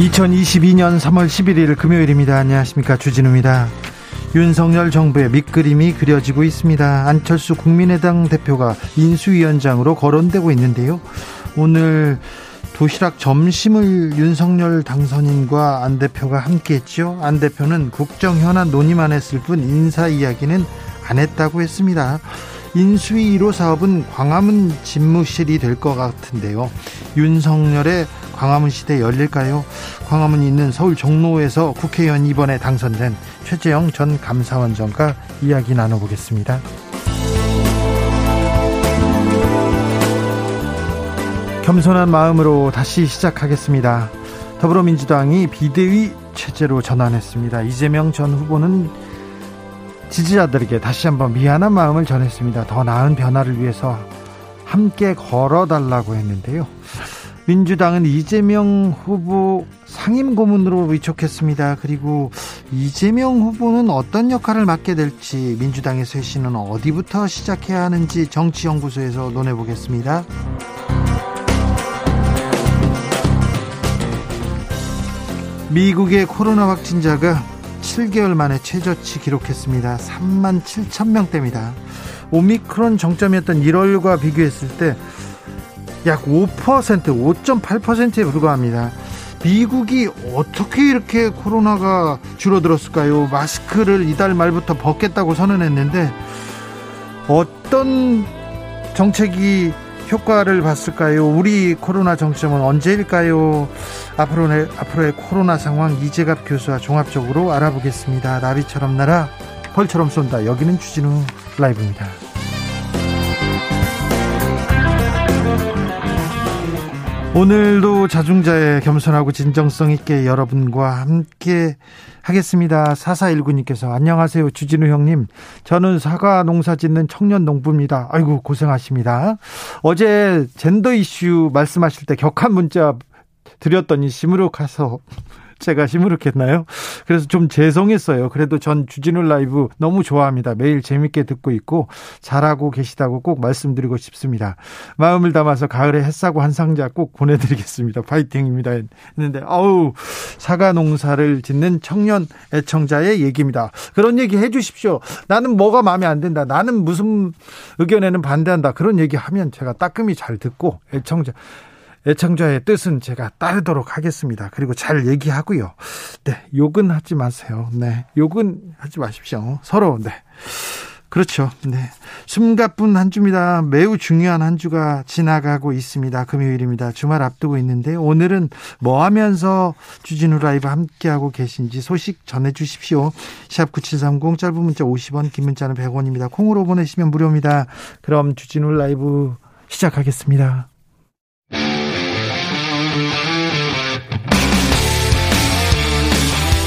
2022년 3월 11일 금요일입니다. 안녕하십니까. 주진우입니다. 윤석열 정부의 밑그림이 그려지고 있습니다. 안철수 국민의당 대표가 인수위원장으로 거론되고 있는데요. 오늘 도시락 점심을 윤석열 당선인과 안 대표가 함께 했죠. 안 대표는 국정 현안 논의만 했을 뿐 인사 이야기는 안 했다고 했습니다. 인수위 1호 사업은 광화문 집무실이 될 것 같은데요. 윤석열의 광화문 시대 열릴까요? 광화문이 있는 서울 종로에서 국회의원 이번에 당선된 최재형 전 감사원장과 이야기 나눠보겠습니다. 겸손한 마음으로 다시 시작하겠습니다. 더불어민주당이 비대위 체제로 전환했습니다. 이재명 전 후보는 지지자들에게 다시 한번 미안한 마음을 전했습니다. 더 나은 변화를 위해서 함께 걸어달라고 했는데요. 민주당은 이재명 후보 상임 고문으로 위촉했습니다. 그리고 이재명 후보는 어떤 역할을 맡게 될지 민주당의 쇄신은 어디부터 시작해야 하는지 정치연구소에서 논해보겠습니다. 미국의 코로나 확진자가 7개월 만에 최저치 기록했습니다. 3만 7천 명대입니다. 오미크론 정점이었던 1월과 비교했을 때 약 5%, 5.8%에 불과합니다. 미국이 어떻게 이렇게 코로나가 줄어들었을까요? 마스크를 이달 말부터 벗겠다고 선언했는데 어떤 정책이 효과를 봤을까요? 우리 코로나 정점은 언제일까요? 앞으로의, 앞으로의 코로나 상황 이재갑 교수와 종합적으로 알아보겠습니다. 나비처럼 날아 벌처럼 쏜다. 여기는 주진우 라이브입니다. 오늘도 자중자의 겸손하고 진정성 있게 여러분과 함께 하겠습니다. 4419님께서 안녕하세요. 주진우 형님. 저는 사과 농사 짓는 청년 농부입니다. 아이고 고생하십니다. 어제 젠더 이슈 말씀하실 때 격한 문자 드렸더니 시무룩해서 제가 시무룩했나요? 그래서 좀 죄송했어요. 그래도 전 주진우 라이브 너무 좋아합니다. 매일 재밌게 듣고 있고 잘하고 계시다고 꼭 말씀드리고 싶습니다. 마음을 담아서 가을에 햇사고 한 상자 꼭 보내드리겠습니다. 파이팅입니다. 했는데 아우 사과 농사를 짓는 청년 애청자의 얘기입니다. 그런 얘기 해주십시오. 나는 뭐가 마음에 안 든다. 나는 무슨 의견에는 반대한다. 그런 얘기 하면 제가 따끔히 잘 듣고 애청자 애청자의 뜻은 제가 따르도록 하겠습니다. 그리고 잘 얘기하고요. 네, 욕은 하지 마세요. 네, 욕은 하지 마십시오. 서로, 네. 그렇죠. 네. 숨가쁜 한 주입니다. 매우 중요한 한 주가 지나가고 있습니다. 금요일입니다. 주말 앞두고 있는데 오늘은 뭐 하면서 주진우 라이브 함께하고 계신지 소식 전해 주십시오. 샵 9730 짧은 문자 50원, 긴 문자는 100원입니다. 콩으로 보내시면 무료입니다. 그럼 주진우 라이브 시작하겠습니다.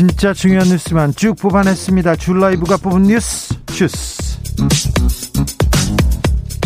진짜 중요한 뉴스만 쭉 뽑아냈습니다. 줄 라이브가 뽑은 뉴스 주스.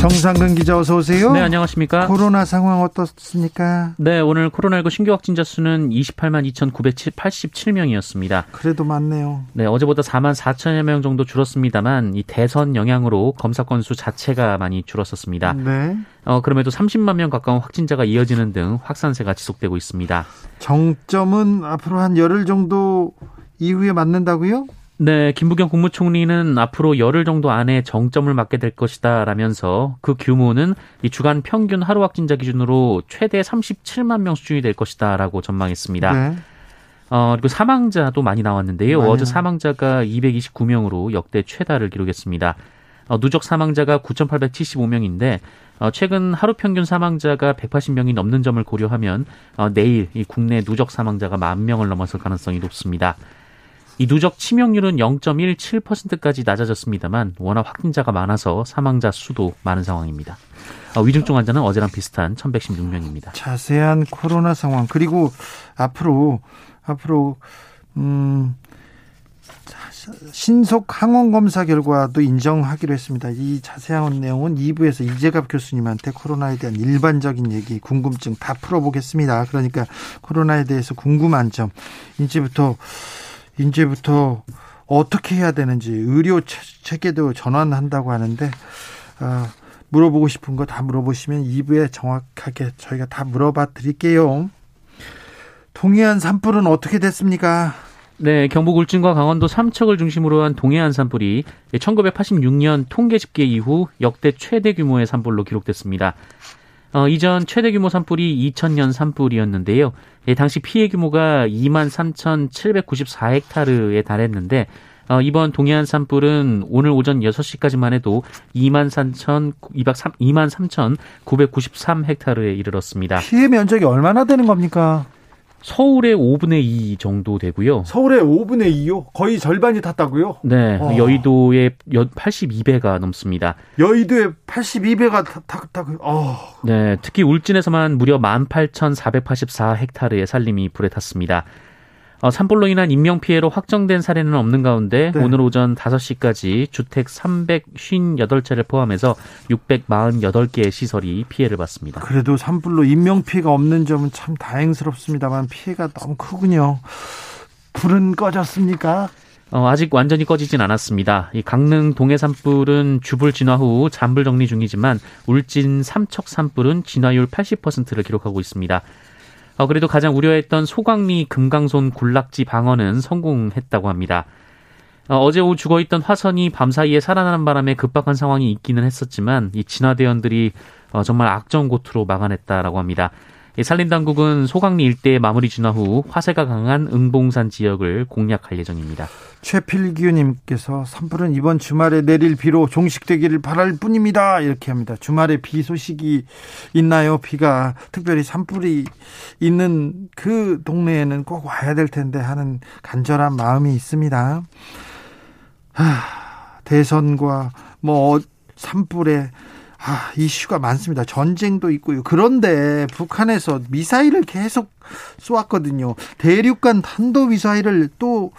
정상근 기자 어서 오세요. 네, 안녕하십니까? 코로나 상황 어떻습니까? 네, 오늘 코로나19 신규 확진자 수는 28만 2,987명이었습니다. 그래도 많네요. 네, 어제보다 4만 4천여 명 정도 줄었습니다만 이 대선 영향으로 검사 건수 자체가 많이 줄었었습니다. 네. 어, 그럼에도 30만 명 가까운 확진자가 이어지는 등 확산세가 지속되고 있습니다. 정점은 앞으로 한 열흘 정도 이후에 맞는다고요? 네, 김부겸 국무총리는 앞으로 열흘 정도 안에 정점을 맞게 될 것이다라면서 그 규모는 이 주간 평균 하루 확진자 기준으로 최대 37만 명 수준이 될 것이다라고 전망했습니다. 네. 어, 그리고 사망자도 많이 나왔는데요. 많이 어제 사망자가 229명으로 역대 최다를 기록했습니다. 어, 누적 사망자가 9,875명인데 어, 최근 하루 평균 사망자가 180명이 넘는 점을 고려하면 어, 내일 이 국내 누적 사망자가 만 명을 넘어설 가능성이 높습니다. 이 누적 치명률은 0.17%까지 낮아졌습니다만 워낙 확진자가 많아서 사망자 수도 많은 상황입니다. 어, 위중증 환자는 어제랑 비슷한 1,116명입니다. 자세한 코로나 상황 그리고 앞으로 앞으로 음 신속 항원 검사 결과도 인정하기로 했습니다. 이 자세한 내용은 2부에서 이재갑 교수님한테 코로나에 대한 일반적인 얘기, 궁금증 다 풀어보겠습니다. 그러니까 코로나에 대해서 궁금한 점 이제부터 이제부터 어떻게 해야 되는지 의료 체계도 전환한다고 하는데 어, 물어보고 싶은 거 다 물어보시면 2부에 정확하게 저희가 다 물어봐 드릴게요. 동해안 산불은 어떻게 됐습니까? 네, 경북 울진과 강원도 삼척을 중심으로 한 동해안 산불이 1986년 통계 집계 이후 역대 최대 규모의 산불로 기록됐습니다. 어, 이전 최대 규모 산불이 2000년 산불이었는데요. 예, 당시 피해 규모가 2만 3,794헥타르에 달했는데 어, 이번 동해안 산불은 오늘 오전 6시까지만 해도 2만 3,203 2만 3,993 헥타르에 이르렀습니다. 피해 면적이 얼마나 되는 겁니까? 서울의 5분의 2 정도 되고요. 서울의 5분의 2요? 거의 절반이 탔다고요? 네. 어. 여의도의 82배가 넘습니다. 여의도에 82배가 탔다고요? 어. 네. 특히 울진에서만 무려 18,484헥타르의 살림이 불에 탔습니다. 어, 산불로 인한 인명피해로 확정된 사례는 없는 가운데 네. 오늘 오전 5시까지 주택 358채를 포함해서 648개의 시설이 피해를 봤습니다. 그래도 산불로 인명피해가 없는 점은 참 다행스럽습니다만 피해가 너무 크군요. 불은 꺼졌습니까? 어, 아직 완전히 꺼지진 않았습니다. 이 강릉 동해 산불은 주불 진화 후 잔불 정리 중이지만 울진 삼척 산불은 진화율 80%를 기록하고 있습니다. 어, 그래도 가장 우려했던 소강리 금강손 군락지 방어는 성공했다고 합니다. 어, 제 오후 죽어있던 화선이 밤사이에 살아나는 바람에 급박한 상황이 있기는 했었지만 이 진화대원들이 어, 정말 악정고투로 막아냈다라고 합니다. 산림당국은 소강리 일대의 마무리 진화 후 화세가 강한 응봉산 지역을 공략할 예정입니다. 최필기님께서 산불은 이번 주말에 내릴 비로 종식되기를 바랄 뿐입니다. 이렇게 합니다. 주말에 비 소식이 있나요? 비가 특별히 산불이 있는 그 동네에는 꼭 와야 될 텐데 하는 간절한 마음이 있습니다. 하, 대선과 뭐 산불에 아, 이슈가 많습니다. 전쟁도 있고요. 그런데 북한에서 미사일을 계속 쏘았거든요. 대륙간 탄도 미사일을 또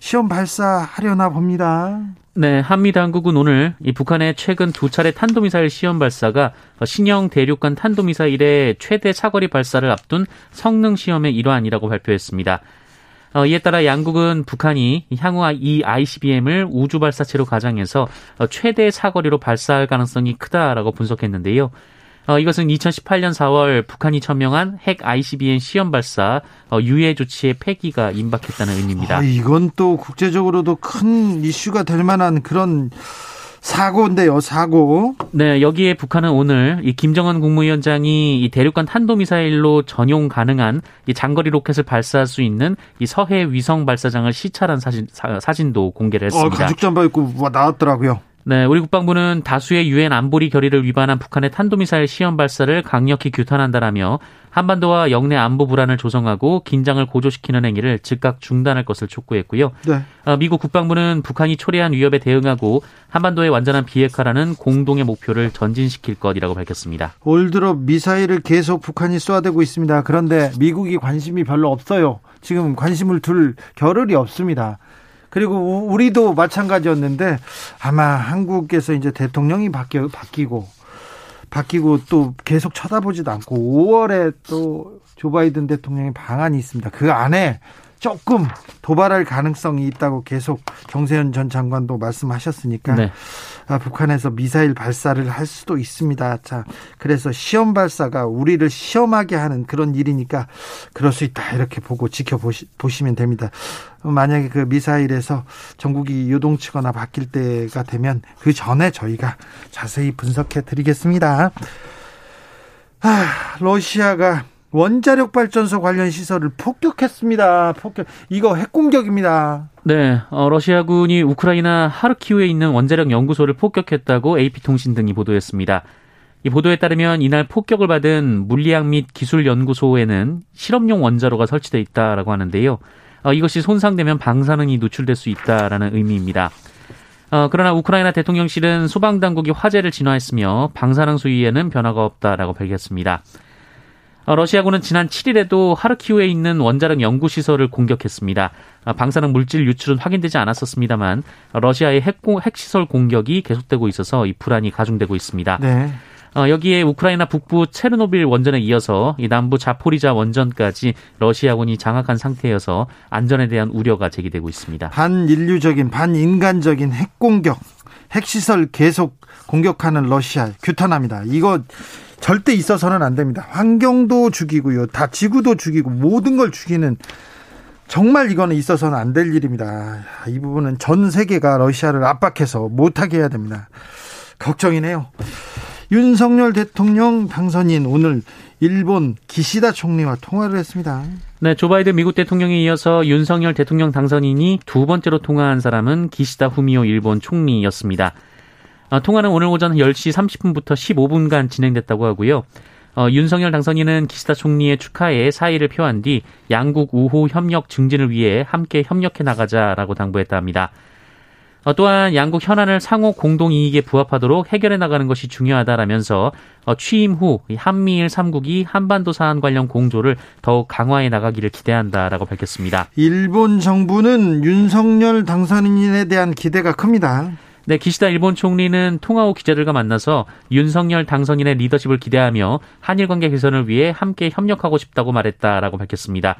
시험 발사하려나 봅니다. 네, 한미 당국은 오늘 이 북한의 최근 두 차례 탄도미사일 시험 발사가 신형 대륙간 탄도미사일의 최대 사거리 발사를 앞둔 성능 시험의 일환이라고 발표했습니다. 어, 이에 따라 양국은 북한이 향후 이 ICBM을 우주 발사체로 가장해서 어, 최대 사거리로 발사할 가능성이 크다라고 분석했는데요. 어, 이것은 2018년 4월 북한이 천명한 핵 ICBM 시험 발사 어, 유예 조치의 폐기가 임박했다는 의미입니다. 아, 이건 또 국제적으로도 큰 이슈가 될 만한 그런 사고인데요, 사고. 네, 여기에 북한은 오늘 이 김정은 국무위원장이 이 대륙간 탄도미사일로 전용 가능한 이 장거리 로켓을 발사할 수 있는 이 서해 위성 발사장을 시찰한 사진 사, 진도 공개를 했습니다. 어, 가죽 잠바 입고 나왔더라고요. 네, 우리 국방부는 다수의 유엔 안보리 결의를 위반한 북한의 탄도미사일 시험 발사를 강력히 규탄한다라며 한반도와 영내 안보 불안을 조성하고 긴장을 고조시키는 행위를 즉각 중단할 것을 촉구했고요. 네. 어, 미국 국방부는 북한이 초래한 위협에 대응하고 한반도의 완전한 비핵화라는 공동의 목표를 전진시킬 것이라고 밝혔습니다. 올 들어 미사일을 계속 북한이 쏘아대고 있습니다. 그런데 미국이 관심이 별로 없어요. 지금 관심을 둘 겨를이 없습니다. 그리고 우리도 마찬가지였는데 아마 한국에서 이제 대통령이 바뀌고 바뀌고 또 계속 쳐다보지도 않고 5월에 또 조 바이든 대통령의 방안이 있습니다. 그 안에 조금 도발할 가능성이 있다고 계속 정세현 전 장관도 말씀하셨으니까 네. 아, 북한에서 미사일 발사를 할 수도 있습니다. 자, 그래서 시험 발사가 우리를 시험하게 하는 그런 일이니까 그럴 수 있다 이렇게 보고 지켜보시면 됩니다. 만약에 그 미사일에서 전국이 요동치거나 바뀔 때가 되면 그 전에 저희가 자세히 분석해 드리겠습니다. 아, 러시아가 원자력 발전소 관련 시설을 폭격했습니다. 폭격. 이거 핵 공격입니다. 네, 어, 러시아군이 우크라이나 하르키우에 있는 원자력 연구소를 폭격했다고 AP통신 등이 보도했습니다. 이 보도에 따르면 이날 폭격을 받은 물리학 및 기술 연구소에는 실험용 원자로가 설치돼 있다라고 하는데요. 어, 이것이 손상되면 방사능이 노출될 수 있다라는 의미입니다. 어, 그러나 우크라이나 대통령실은 소방 당국이 화재를 진화했으며 방사능 수위에는 변화가 없다라고 밝혔습니다. 어, 러시아군은 지난 7일에도 하르키우에 있는 원자력 연구시설을 공격했습니다. 어, 방사능 물질 유출은 확인되지 않았었습니다만 러시아의 핵, 핵시설 공격이 계속되고 있어서 이 불안이 가중되고 있습니다. 네. 어, 여기에 우크라이나 북부 체르노빌 원전에 이어서 이 남부 자포리자 원전까지 러시아군이 장악한 상태여서 안전에 대한 우려가 제기되고 있습니다. 반인류적인 반인간적인 핵 공격, 핵시설 계속 공격하는 러시아 규탄합니다. 이거 절대 있어서는 안 됩니다. 환경도 죽이고요. 다 지구도 죽이고 모든 걸 죽이는 정말 이거는 있어서는 안 될 일입니다. 이 부분은 전 세계가 러시아를 압박해서 못하게 해야 됩니다. 걱정이네요. 윤석열 대통령 당선인 오늘 일본 기시다 총리와 통화를 했습니다. 네, 조 바이든 미국 대통령에 이어서 윤석열 대통령 당선인이 두 번째로 통화한 사람은 기시다 후미오 일본 총리였습니다. 어, 통화는 오늘 오전 10시 30분부터 15분간 진행됐다고 하고요. 어, 윤석열 당선인은 기시다 총리의 축하에 사의를 표한 뒤 양국 우호 협력 증진을 위해 함께 협력해 나가자라고 당부했다 합니다. 어, 또한 양국 현안을 상호 공동 이익에 부합하도록 해결해 나가는 것이 중요하다라면서 어, 취임 후 한미일 3국이 한반도 사안 관련 공조를 더욱 강화해 나가기를 기대한다라고 밝혔습니다. 일본 정부는 윤석열 당선인에 대한 기대가 큽니다. 네, 기시다 일본 총리는 통화 후 기자들과 만나서 윤석열 당선인의 리더십을 기대하며 한일 관계 개선을 위해 함께 협력하고 싶다고 말했다라고 밝혔습니다.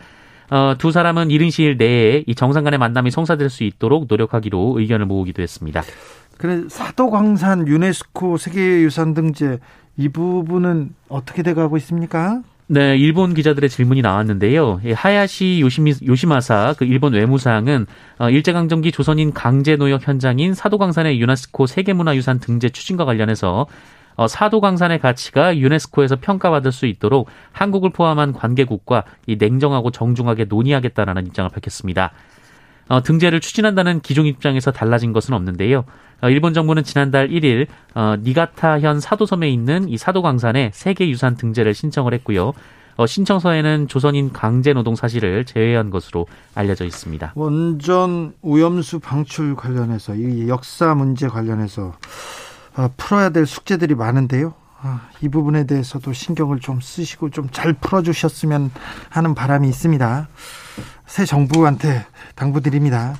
어, 두 사람은 이른 시일 내에 이 정상 간의 만남이 성사될 수 있도록 노력하기로 의견을 모으기도 했습니다. 그래 사도광산 유네스코 세계유산 등재 이 부분은 어떻게 돼가고 있습니까? 네, 일본 기자들의 질문이 나왔는데요. 하야시 요시미, 요시마사 그 일본 외무상은 어, 일제강점기 조선인 강제노역 현장인 사도광산의 유네스코 세계문화유산 등재 추진과 관련해서 어, 사도광산의 가치가 유네스코에서 평가받을 수 있도록 한국을 포함한 관계국과 이 냉정하고 정중하게 논의하겠다라는 입장을 밝혔습니다. 어, 등재를 추진한다는 기존 입장에서 달라진 것은 없는데요. 어, 일본 정부는 지난달 1일 어, 니가타현 사도섬에 있는 이 사도광산에 세계유산 등재를 신청을 했고요. 어, 신청서에는 조선인 강제 노동 사실을 제외한 것으로 알려져 있습니다. 원전 오염수 방출 관련해서 이 역사 문제 관련해서 어, 풀어야 될 숙제들이 많은데요. 아, 이 부분에 대해서도 신경을 좀 쓰시고 좀 잘 풀어주셨으면 하는 바람이 있습니다. 새 정부한테 당부드립니다.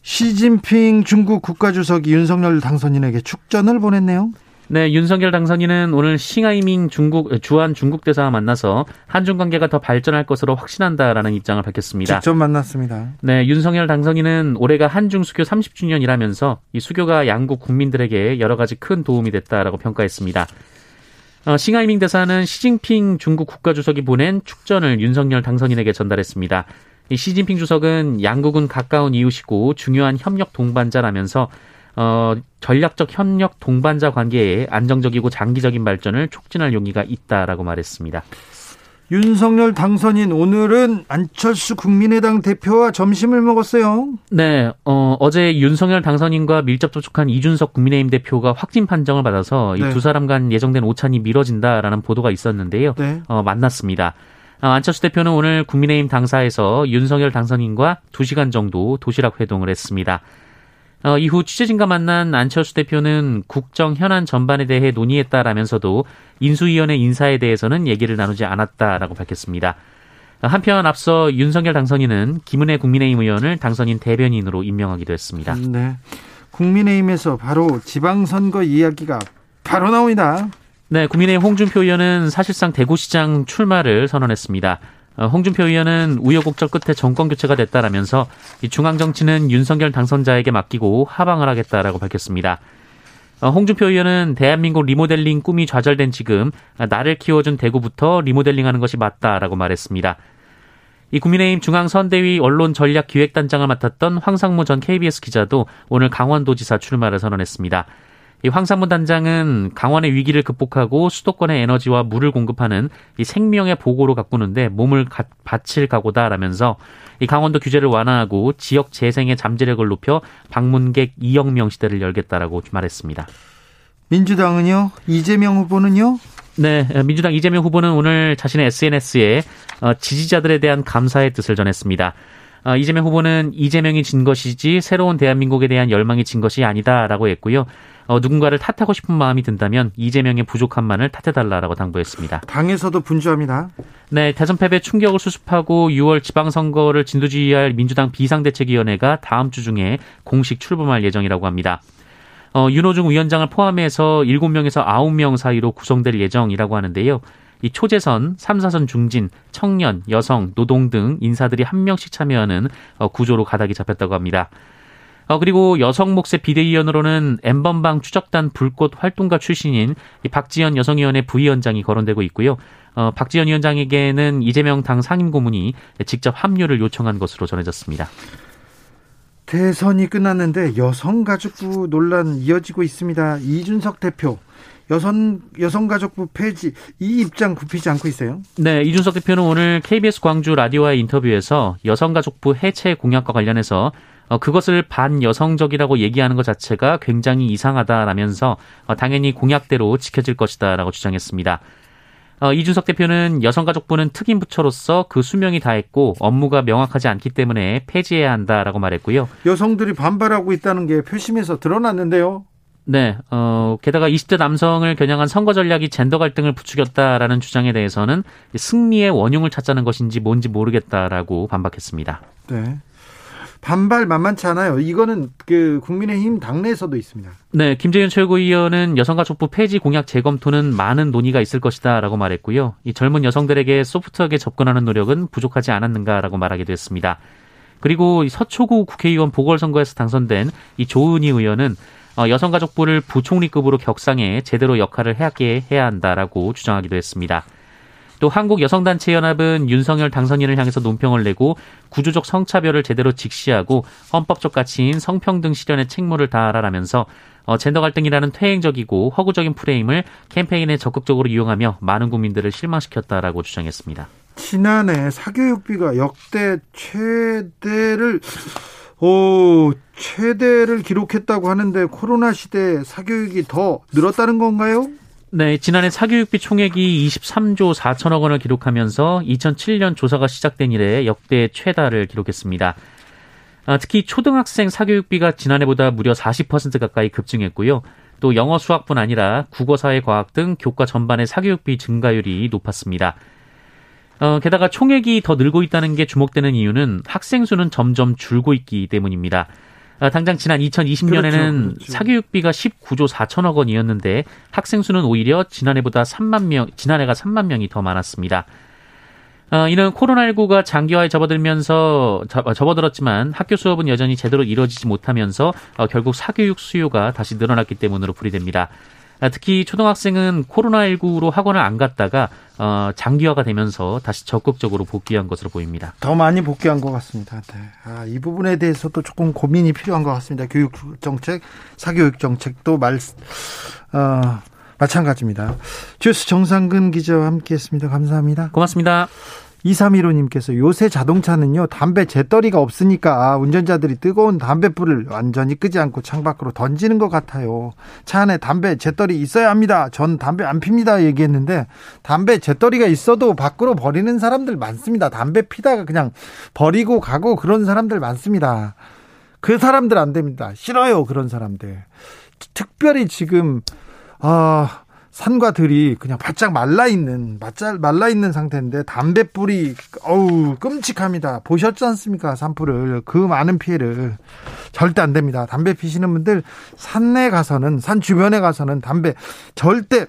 시진핑 중국 국가주석이 윤석열 당선인에게 축전을 보냈네요. 네, 윤석열 당선인은 오늘 싱하이밍 중국 주한 중국 대사와 만나서 한중 관계가 더 발전할 것으로 확신한다라는 입장을 밝혔습니다. 직접 만났습니다. 네, 윤석열 당선인은 올해가 한중 수교 30주년이라면서 이 수교가 양국 국민들에게 여러 가지 큰 도움이 됐다라고 평가했습니다. 어, 싱하이밍 대사는 시진핑 중국 국가주석이 보낸 축전을 윤석열 당선인에게 전달했습니다. 이 시진핑 주석은 양국은 가까운 이웃이고 중요한 협력 동반자라면서 어, 전략적 협력 동반자 관계에 안정적이고 장기적인 발전을 촉진할 용의가 있다라고 말했습니다. 윤석열 당선인 오늘은 안철수 국민의당 대표와 점심을 먹었어요. 네, 어, 어제 윤석열 당선인과 밀접 접촉한 이준석 국민의힘 대표가 확진 판정을 받아서 네. 이두 사람 간 예정된 오찬이 미뤄진다라는 보도가 있었는데요. 네. 어, 만났습니다. 어, 안철수 대표는 오늘 국민의힘 당사에서 윤석열 당선인과 2시간 정도 도시락 회동을 했습니다. 어, 이후 취재진과 만난 안철수 대표는 국정 현안 전반에 대해 논의했다라면서도 인수위원회 인사에 대해서는 얘기를 나누지 않았다라고 밝혔습니다. 한편 앞서 윤석열 당선인은 김은혜 국민의힘 의원을 당선인 대변인으로 임명하기도 했습니다. 네. 국민의힘에서 바로 지방선거 이야기가 바로 나옵니다. 네, 국민의힘 홍준표 의원은 사실상 대구시장 출마를 선언했습니다. 어, 홍준표 의원은 우여곡절 끝에 정권 교체가 됐다라면서 중앙 정치는 윤석열 당선자에게 맡기고 하방을 하겠다라고 밝혔습니다. 어, 홍준표 의원은 대한민국 리모델링 꿈이 좌절된 지금 나를 키워준 대구부터 리모델링하는 것이 맞다라고 말했습니다. 이 국민의힘 중앙선대위 언론 전략 기획단장을 맡았던 황상무 전 KBS 기자도 오늘 강원도지사 출마를 선언했습니다. 이 황상무 단장은 강원의 위기를 극복하고 수도권의 에너지와 물을 공급하는 이 생명의 보고로 가꾸는데 몸을 가, 바칠 각오다라면서 이 강원도 규제를 완화하고 지역 재생의 잠재력을 높여 방문객 2억 명 시대를 열겠다라고 말했습니다. 민주당은요? 이재명 후보는요? 네, 민주당 이재명 후보는 오늘 자신의 SNS에 어, 지지자들에 대한 감사의 뜻을 전했습니다. 어, 이재명 후보는 이재명이 진 것이지 새로운 대한민국에 대한 열망이 진 것이 아니다라고 했고요. 어, 누군가를 탓하고 싶은 마음이 든다면 이재명의 부족함만을 탓해달라라고 당부했습니다. 당에서도 분주합니다. 네, 대선 패배 충격을 수습하고 6월 지방선거를 진두지휘할 민주당 비상대책위원회가 다음 주 중에 공식 출범할 예정이라고 합니다. 어, 윤호중 위원장을 포함해서 7명에서 9명 사이로 구성될 예정이라고 하는데요. 이 초재선, 3, 4선 중진, 청년, 여성, 노동 등 인사들이 한 명씩 참여하는 어, 구조로 가닥이 잡혔다고 합니다. 어, 그리고 여성 몫의 비대위원으로는 엠번방 추적단 불꽃 활동가 출신인 이 박지연 여성위원회 부위원장이 거론되고 있고요. 어, 박지연 위원장에게는 이재명 당 상임고문이 직접 합류를 요청한 것으로 전해졌습니다. 대선이 끝났는데 여성가족부 논란 이어지고 있습니다. 이준석 대표 여성 여성가족부 폐지 이 입장 굽히지 않고 있어요. 네, 이준석 대표는 오늘 KBS 광주 라디오와의 인터뷰에서 여성가족부 해체 공약과 관련해서 어, 그것을 반여성적이라고 얘기하는 것 자체가 굉장히 이상하다라면서 어, 당연히 공약대로 지켜질 것이다라고 주장했습니다. 어, 이준석 대표는 여성가족부는 특임 부처로서 그 수명이 다했고 업무가 명확하지 않기 때문에 폐지해야 한다라고 말했고요. 여성들이 반발하고 있다는 게 표심에서 드러났는데요. 네, 어, 게다가 20대 남성을 겨냥한 선거 전략이 젠더 갈등을 부추겼다라는 주장에 대해서는 승리의 원흉을 찾자는 것인지 뭔지 모르겠다라고 반박했습니다. 네. 반발 만만치 않아요. 이거는 그 국민의힘 당내에서도 있습니다. 네, 김재현 최고위원은 여성가족부 폐지 공약 재검토는 많은 논의가 있을 것이다라고 말했고요. 이 젊은 여성들에게 소프트하게 접근하는 노력은 부족하지 않았는가라고 말하기도 했습니다. 그리고 서초구 국회의원 보궐선거에서 당선된 이 조은희 의원은 어, 여성가족부를 부총리급으로 격상해 제대로 역할을 해야 한다라고 주장하기도 했습니다. 또 한국 여성단체 연합은 윤석열 당선인을 향해서 논평을 내고 구조적 성차별을 제대로 직시하고 헌법적 가치인 성평등 실현의 책무를 다하라라면서 어, 젠더 갈등이라는 퇴행적이고 허구적인 프레임을 캠페인에 적극적으로 이용하며 많은 국민들을 실망시켰다라고 주장했습니다. 지난해 사교육비가 역대 최대를 오 최대를 기록했다고 하는데 코로나 시대에 사교육이 더 늘었다는 건가요? 네, 지난해 사교육비 총액이 23조 4천억 원을 기록하면서 2007년 조사가 시작된 이래 역대 최다를 기록했습니다. 아, 특히 초등학생 사교육비가 지난해보다 무려 40% 가까이 급증했고요. 또 영어 수학뿐 아니라 국어, 사회, 과학 등 교과 전반의 사교육비 증가율이 높았습니다. 어, 게다가 총액이 더 늘고 있다는 게 주목되는 이유는 학생 수는 점점 줄고 있기 때문입니다. 아, 당장 지난 2020년에는 그렇죠, 그렇죠. 사교육비가 19조 4천억 원이었는데 학생 수는 오히려 지난해보다 3만 명, 지난해가 3만 명이 더 많았습니다. 어, 이는 코로나19가 장기화에 접어들면서 접어들었지만 학교 수업은 여전히 제대로 이루어지지 못하면서 어, 결국 사교육 수요가 다시 늘어났기 때문으로 풀이됩니다. 아, 특히 초등학생은 코로나19로 학원을 안 갔다가 어, 장기화가 되면서 다시 적극적으로 복귀한 것으로 보입니다. 더 많이 복귀한 것 같습니다. 네. 아, 이 부분에 대해서도 조금 고민이 필요한 것 같습니다. 교육 정책, 사교육 정책도 말, 어, 마찬가지입니다. 주스 정상근 기자와 함께했습니다. 감사합니다. 고맙습니다. 2315님께서 요새 자동차는요, 담배 재떨이가 없으니까 운전자들이 뜨거운 담배불을 완전히 끄지 않고 창밖으로 던지는 것 같아요. 차 안에 담배 재떨이 있어야 합니다. 전 담배 안 핍니다. 얘기했는데, 담배 재떨이가 있어도 밖으로 버리는 사람들 많습니다. 담배 피다가 그냥 버리고 가고 그런 사람들 많습니다. 그 사람들 안 됩니다. 싫어요. 그런 사람들. 특별히 지금, 아, 산과 들이 그냥 바짝 말라 있는 말라 있는 상태인데 담배 뿌리 어우 끔찍합니다. 보셨지 않습니까? 산불을 그 많은 피해를 절대 안 됩니다. 담배 피시는 분들 산내 가서는 산 주변에 가서는 담배 절대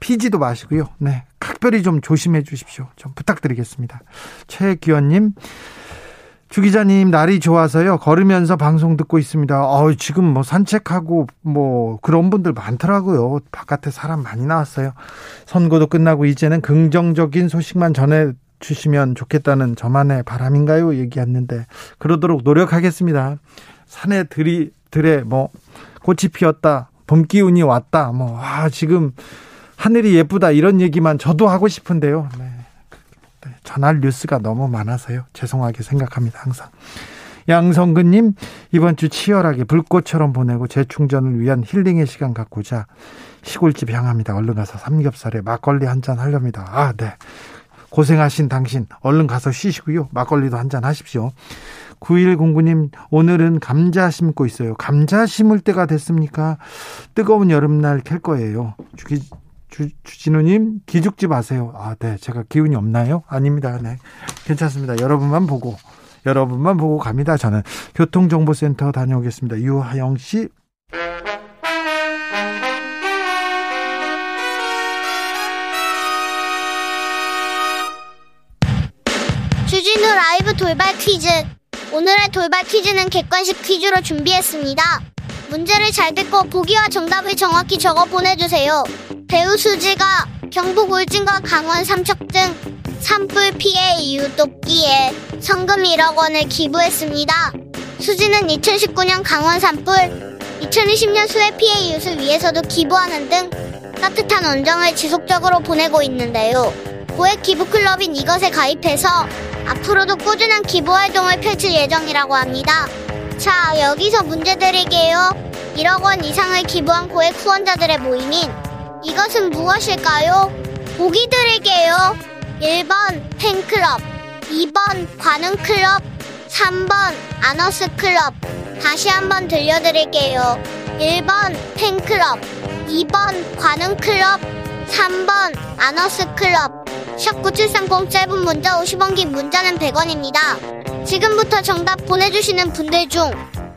피지도 마시고요. 네. 각별히 좀 조심해 주십시오. 좀 부탁드리겠습니다. 최기현님, 주 기자님 날이 좋아서요 걸으면서 방송 듣고 있습니다. 어 지금 뭐 산책하고 뭐 그런 분들 많더라고요. 바깥에 사람 많이 나왔어요. 선거도 끝나고 이제는 긍정적인 소식만 전해 주시면 좋겠다는 저만의 바람인가요? 얘기했는데 그러도록 노력하겠습니다. 산에 들이 들에 뭐 꽃이 피었다. 봄 기운이 왔다. 뭐 아, 지금 하늘이 예쁘다 이런 얘기만 저도 하고 싶은데요. 네. 네, 전할 뉴스가 너무 많아서요. 죄송하게 생각합니다. 항상. 양성근님 이번 주 치열하게 불꽃처럼 보내고 재충전을 위한 힐링의 시간 갖고자 시골집 향합니다. 얼른 가서 삼겹살에 막걸리 한 잔 하렵니다. 아, 네. 고생하신 당신 얼른 가서 쉬시고요. 막걸리도 한 잔 하십시오. 9109님, 오늘은 감자 심고 있어요. 감자 심을 때가 됐습니까? 뜨거운 여름날 캘 거예요. 주, 주진우님 기죽지 마세요. 아, 네. 제가 기운이 없나요? 아닙니다. 네. 괜찮습니다. 여러분만 보고, 여러분만 보고 갑니다. 저는 교통정보센터 다녀오겠습니다. 유하영 씨. 주진우 라이브 돌발 퀴즈. 오늘의 돌발 퀴즈는 객관식 퀴즈로 준비했습니다. 문제를 잘 듣고 보기와 정답을 정확히 적어 보내주세요. 배우 수지가 경북 울진과 강원 삼척 등 산불 피해 이후 돕기에 성금 1억 원을 기부했습니다. 수지는 2019년 강원 산불, 2020년 수해 피해 이웃을 위해서도 기부하는 등 따뜻한 원정을 지속적으로 보내고 있는데요. 고액 기부 클럽인 이것에 가입해서 앞으로도 꾸준한 기부 활동을 펼칠 예정이라고 합니다. 자, 여기서 문제 드릴게요. 1억 원 이상을 기부한 고액 후원자들의 모임인 이것은 무엇일까요? 보기 드릴게요. 1번 팬클럽, 2번 관음클럽, 3번 아너스클럽. 다시 한번 들려드릴게요. 1번 팬클럽, 2번 관음클럽, 3번 아너스클럽. 샵9730 짧은 문자 50원 긴 문자는 100원입니다. 지금부터 정답 보내주시는 분들 중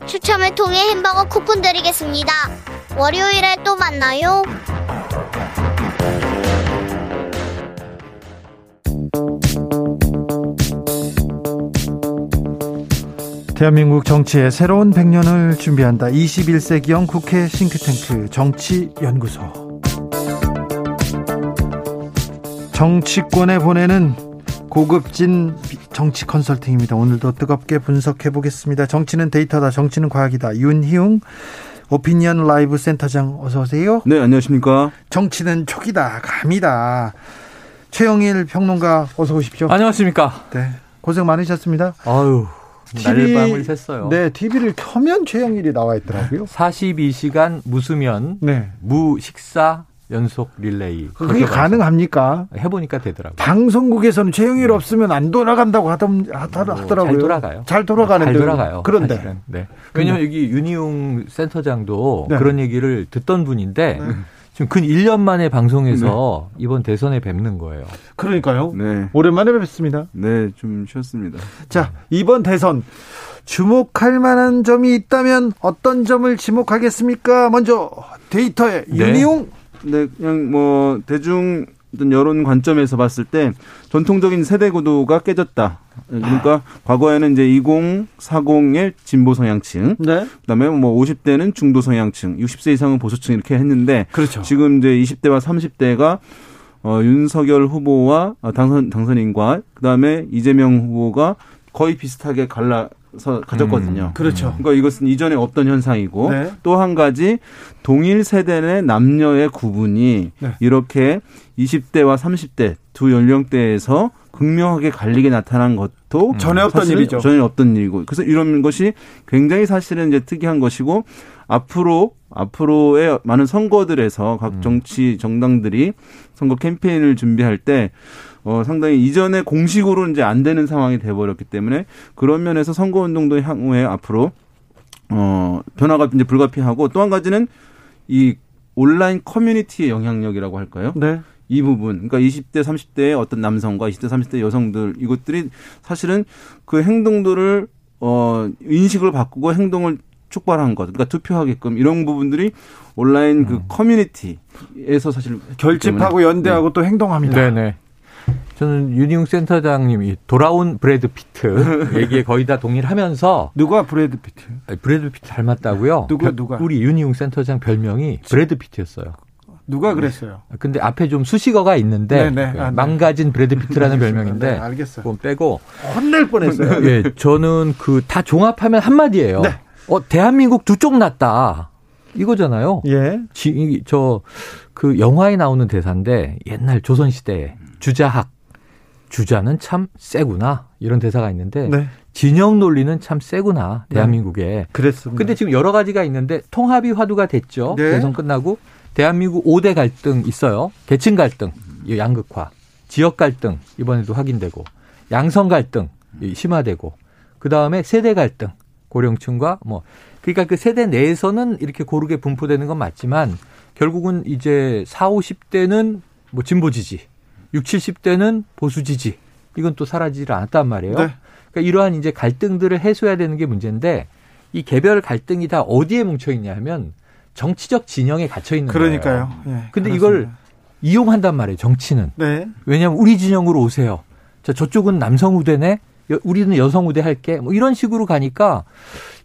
추첨을 통해 햄버거 쿠폰 드리겠습니다. 월요일에 또 만나요. 대한민국 정치의 새로운 100년을 준비한다. 21세기형 국회 싱크탱크 정치연구소. 정치권에 보내는 고급진 정치 컨설팅입니다. 오늘도 뜨겁게 분석해 보겠습니다. 정치는 데이터다. 정치는 과학이다. 윤희웅 오피니언 라이브 센터장 어서 오세요. 네, 안녕하십니까? 정치는 촉이다. 감이다. 최영일 평론가 어서 오십시오. 안녕하십니까? 네. 고생 많으셨습니다. 아유. 날밤을 샜어요. 네, TV를 켜면 최영일이 나와 있더라고요. 42시간 무수면 네. 무식사 연속 릴레이. 그게 가능합니까? 해보니까 되더라고요. 방송국에서는 최영일 없으면 안 돌아간다고 하던, 하더라고요. 잘 돌아가요. 잘 돌아가는데. 잘 돌아가요. 그런데. 사실은. 네. 왜냐면 여기 윤희용 센터장도 네. 그런 얘기를 듣던 분인데 네. 지금 근 1년 만에 방송에서 이번 대선에 뵙는 거예요. 그러니까요. 네. 오랜만에 뵙습니다. 네, 좀 쉬었습니다. 자, 이번 대선 주목할 만한 점이 있다면 어떤 점을 지목하겠습니까? 먼저 데이터에 네. 윤희용 네, 그냥 뭐 대중 어떤 여론 관점에서 봤을 때 전통적인 세대 구도가 깨졌다. 그러니까 과거에는 이제 20, 40의 진보 성향층, 네. 그다음에 뭐 50대는 중도 성향층, 60세 이상은 보수층 이렇게 했는데 그렇죠. 지금 이제 20대와 30대가 어, 윤석열 후보와 어, 당선 당선인과 그다음에 이재명 후보가 거의 비슷하게 갈라 서 가졌거든요. 그렇죠. 그러니까 이것은 이전에 없던 현상이고 네. 또한 가지 동일 세대 내 남녀의 구분이 네. 이렇게 20대와 30대 두 연령대에서 극명하게 갈리게 나타난 것도 전에 없던 사실은 일이죠. 전에 없던 일이고 그래서 이런 것이 굉장히 사실은 이제 특이한 것이고 앞으로 앞으로의 많은 선거들에서 각 정치 정당들이 선거 캠페인을 준비할 때 어, 상당히 이전에 공식으로 이제 안 되는 상황이 돼버렸기 때문에 그런 면에서 선거운동도 향후에 앞으로 어, 변화가 이제 불가피하고 또 한 가지는 이 온라인 커뮤니티의 영향력이라고 할까요? 네. 이 부분, 그러니까 20대, 30대의 어떤 남성과 20대, 30대 여성들 이것들이 사실은 그 행동들을 어 인식을 바꾸고 행동을 촉발한 것, 그러니까 투표하게끔 이런 부분들이 온라인 그 커뮤니티에서 사실 결집하고 연대하고 또 행동합니다. 네네. 저는 윤희웅 센터장님이 돌아온 브래드 피트 얘기에 거의 다 동의를 하면서 누가 브래드 피트? 아니, 브래드 피트 닮았다고요? 누가, 별- 누가? 우리 윤희웅 센터장 별명이 브래드 피트였어요. 누가 그랬어요? 근데 앞에 좀 수식어가 있는데 네네. 그 아, 네. 망가진 브래드 피트라는 별명인데 네, 알겠어요. 그건 빼고 혼낼 뻔했어요. 예, 저는 그 다 종합하면 한 마디예요. 네. 어, 대한민국 두 쪽 났다. 이거잖아요. 예. 저 그 영화에 나오는 대사인데 옛날 조선 시대에 주자학 주자는 참 세구나 이런 대사가 있는데 네. 진영 논리는 참 세구나 대한민국에. 그랬습니다. 근데 지금 여러 가지가 있는데 통합이 화두가 됐죠. 네. 대선 끝나고 대한민국 5대 갈등 있어요. 계층 갈등, 이 양극화, 지역 갈등 이번에도 확인되고 양성 갈등 이 심화되고 그 다음에 세대 갈등 고령층과 뭐 그러니까 그 세대 내에서는 이렇게 고르게 분포되는 건 맞지만 결국은 이제 4, 50대는 뭐 진보 지지, 6, 70대는 보수 지지 이건 또 사라지질 않았단 말이에요. 네. 그러니까 이러한 이제 갈등들을 해소해야 되는 게 문제인데 이 개별 갈등이 다 어디에 뭉쳐 있냐 하면 정치적 진영에 갇혀 있는 그러니까요. 거예요. 예, 근데 그렇습니다. 이걸 이용한단 말이에요. 정치는. 네. 왜냐하면 우리 진영으로 오세요. 자, 저쪽은 남성 우대네. 여- 우리는 여성 우대 할게. 뭐 이런 식으로 가니까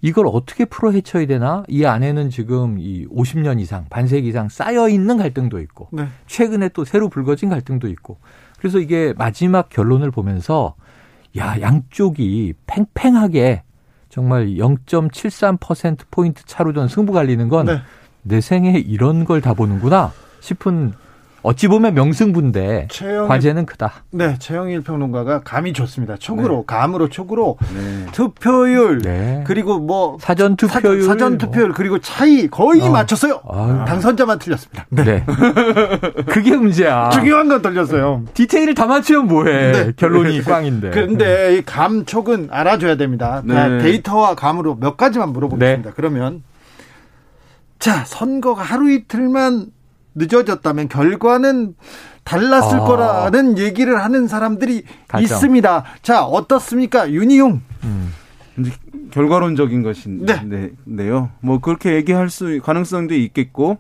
이걸 어떻게 풀어 헤쳐야 되나? 이 안에는 지금 이 50년 이상, 반세기 이상 쌓여 있는 갈등도 있고 네. 최근에 또 새로 불거진 갈등도 있고. 그래서 이게 마지막 결론을 보면서 야, 양쪽이 팽팽하게 정말 0.73% 포인트 차로 전 승부 갈리는 건 네. 내 생에 이런 걸 다 보는구나 싶은 어찌 보면 명승부인데 최영일 과제는 크다. 네, 최영일 평론가가 감이 좋습니다. 촉으로, 감으로 촉으로 네. 투표율 네. 그리고 뭐 사전 투표율 사, 전 투표율 그리고 차이 거의 어. 맞췄어요. 아유. 당선자만 틀렸습니다. 네. 그게 문제야. 중요한 건 틀렸어요. 디테일을 다 맞추면 뭐해. 네. 결론이 꽝인데. 그런데 이 감촉은 알아줘야 됩니다. 다 네. 데이터와 감으로 몇 가지만 물어보겠습니다. 그러면 자 선거가 하루 이틀만 늦어졌다면 결과는 달랐을 아. 거라는 얘기를 하는 사람들이 가정. 있습니다. 자 어떻습니까, 윤희용? 음. 이제 결과론적인 것인데요. 뭐 그렇게 얘기할 수 가능성도 있겠고.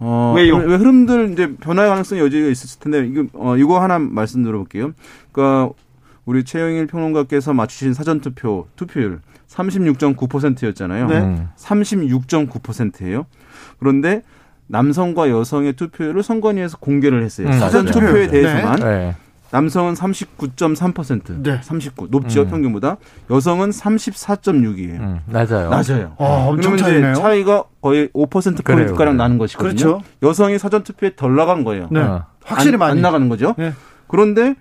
어, 왜요? 왜 흐름들 이제 변화의 가능성이 여지가 있을 텐데 이거 어 이거 하나 말씀 드려볼게요. 그러니까 우리 최영일 평론가께서 맞추신 사전 투표 투표율 36.9%였잖아요. 네. 음. 36.9%예요. 그런데 남성과 여성의 투표율을 선관위에서 공개를 했어요. 음, 사전. 투표에 네. 대해서만 네. 남성은 39.3%, 네. 39 높죠 음. 평균보다. 여성은 34.6이에요. 음, 맞아요. 낮아요. 어, 엄청 차이네요. 이제 차이가 거의 5% 그래요, 포인트 가량. 나는 것이거든요. 그렇죠. 여성이 사전 투표에 덜 나간 거예요. 네, 어. 확실히 안, 많이 안 나가는 거죠. 네. 그런데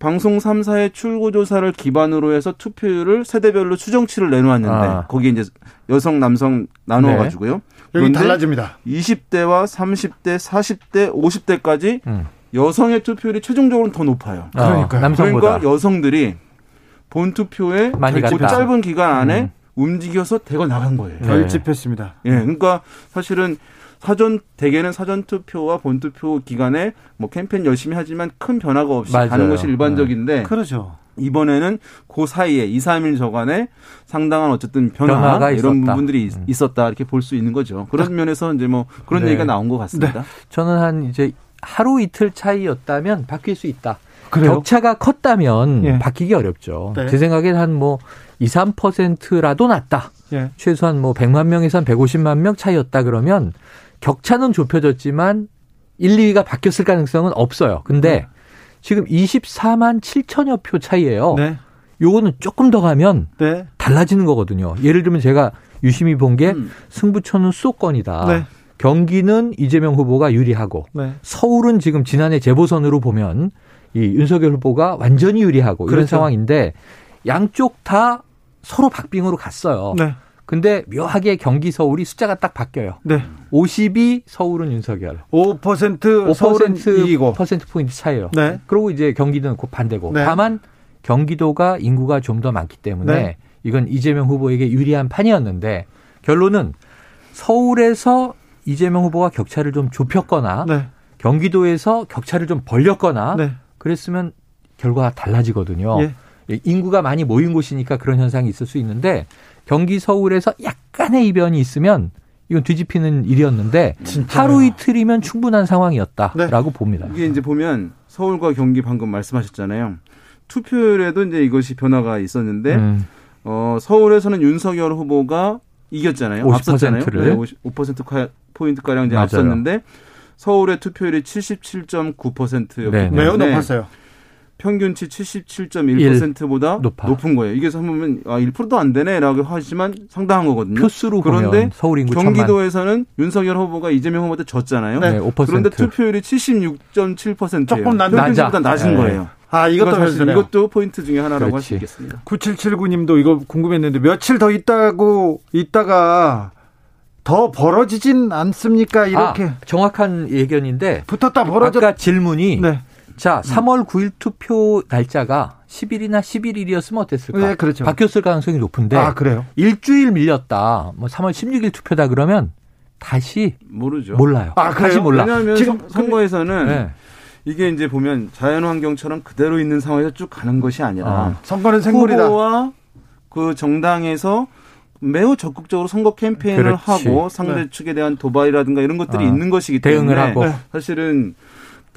방송 3사의 출구 조사를 기반으로 해서 투표율을 세대별로 추정치를 내놓았는데 아. 거기에 이제 여성 남성 나눠 가지고요. 여기 그런데 달라집니다. 20대와 30대, 40대, 50대까지 음. 여성의 투표율이 최종적으로 더 높아요. 어, 그러니까요. 남성보다. 그러니까 여성들이 본 투표에 많이 그. 짧은 기간 안에 음. 움직여서 대거 나간 거예요. 네. 결집했습니다. 예, 그러니까 사실은 사전 대개는 사전 투표와 본 투표 기간에 뭐 캠페인 열심히 하지만 큰 변화가 없이 맞아요. 가는 것이 일반적인데 그렇죠. 이번에는 그 사이에 2, 3일 저간에 상당한 어쨌든 변화 변화가 이런 있었다. 부분들이 있- 음. 있었다 이렇게 볼 수 있는 거죠. 그런 면에서 이제 뭐 그런 네. 얘기가 나온 것 같습니다. 저는 한 이제 하루 이틀 차이였다면 바뀔 수 있다. 그래요? 격차가 컸다면 예. 바뀌기 어렵죠. 네. 제 생각엔 한뭐 2, 3%라도 낮다. 예. 최소한 뭐 100만 명에서 한 150만 명 차이였다 그러면 격차는 좁혀졌지만 1, 2위가 바뀌었을 가능성은 없어요. 근데 지금 24만 7천여 표 차이예요. 네. 요거는 조금 더 가면 네. 달라지는 거거든요. 예를 들면 제가 유심히 본게 음. 승부처는 수도권이다. 네. 경기는 이재명 후보가 유리하고 네. 서울은 지금 지난해 재보선으로 보면 이 윤석열 후보가 완전히 유리하고 이런 그렇죠. 상황인데 양쪽 다 서로 박빙으로 갔어요. 네. 근데 묘하게 경기 서울이 숫자가 딱 바뀌어요. 네. 52 서울은 윤석열. 5% 서울은 5% 이기고. 퍼센트 포인트 차이예요. 네. 그리고 이제 경기도는 곧 반대고. 네. 다만 경기도가 인구가 좀 더 많기 때문에 네. 이건 이재명 후보에게 유리한 판이었는데 결론은 서울에서 이재명 후보가 격차를 좀 좁혔거나 네. 경기도에서 격차를 좀 벌렸거나 네. 그랬으면 결과가 달라지거든요. 예. 인구가 많이 모인 곳이니까 그런 현상이 있을 수 있는데 경기 서울에서 약간의 이변이 있으면 이건 뒤집히는 일이었는데 진짜요. 하루 이틀이면 충분한 상황이었다라고 봅니다. 이게 이제 보면 서울과 경기 방금 말씀하셨잖아요. 투표율에도 이제 이것이 변화가 있었는데 음. 어, 서울에서는 윤석열 후보가 이겼잖아요. 50% 앞섰잖아요. 를. 네, 55% 포인트 가량 이제 맞아요. 앞섰는데 서울의 투표율이 77.9%였기 네, 네. 때문에 매우 높았어요. 평균치 77.1%보다 높아. 높은 거예요. 이게 보면 아 1%도 안 되네라고 하지만 상당한 거거든요. 표수로 그런데 보면 서울 인구 천만. 경기도에서는 윤석열 후보가 이재명 후보한테 졌잖아요. 네, 5%. 그런데 투표율이 76.7%예요. 조금 낮- 평균보다. 낮은 네. 거예요. 아, 이것도 사실. 이것도 포인트 중에 하나라고 할 수. 있겠습니다. 9779님도 이거 궁금했는데 며칠 더 있다고 있다가 더 벌어지진 않습니까? 이렇게 아, 정확한 예견인데 붙었다 벌어졌. 아까 질문이 네, 자 3월 9일 투표 날짜가 10일이나 11일이었으면 어땠을까? 네, 그렇죠. 바뀌었을 가능성이 높은데 아 그래요? 일주일 밀렸다. 뭐 3월 16일 투표다 그러면 다시 모르죠. 몰라요. 아, 그래요? 다시 몰라. 왜냐하면 지금 선- 선거에서는 네. 이게 이제 보면 자연환경처럼 그대로 있는 상황에서 쭉 가는 것이 아니라 아. 선거는 생물이다. 후보와 그 정당에서 매우 적극적으로 선거 캠페인을 그렇지. 하고 상대 네. 측에 대한 도발이라든가 이런 것들이 아, 있는 것이기 대응을 때문에 하고. 네. 사실은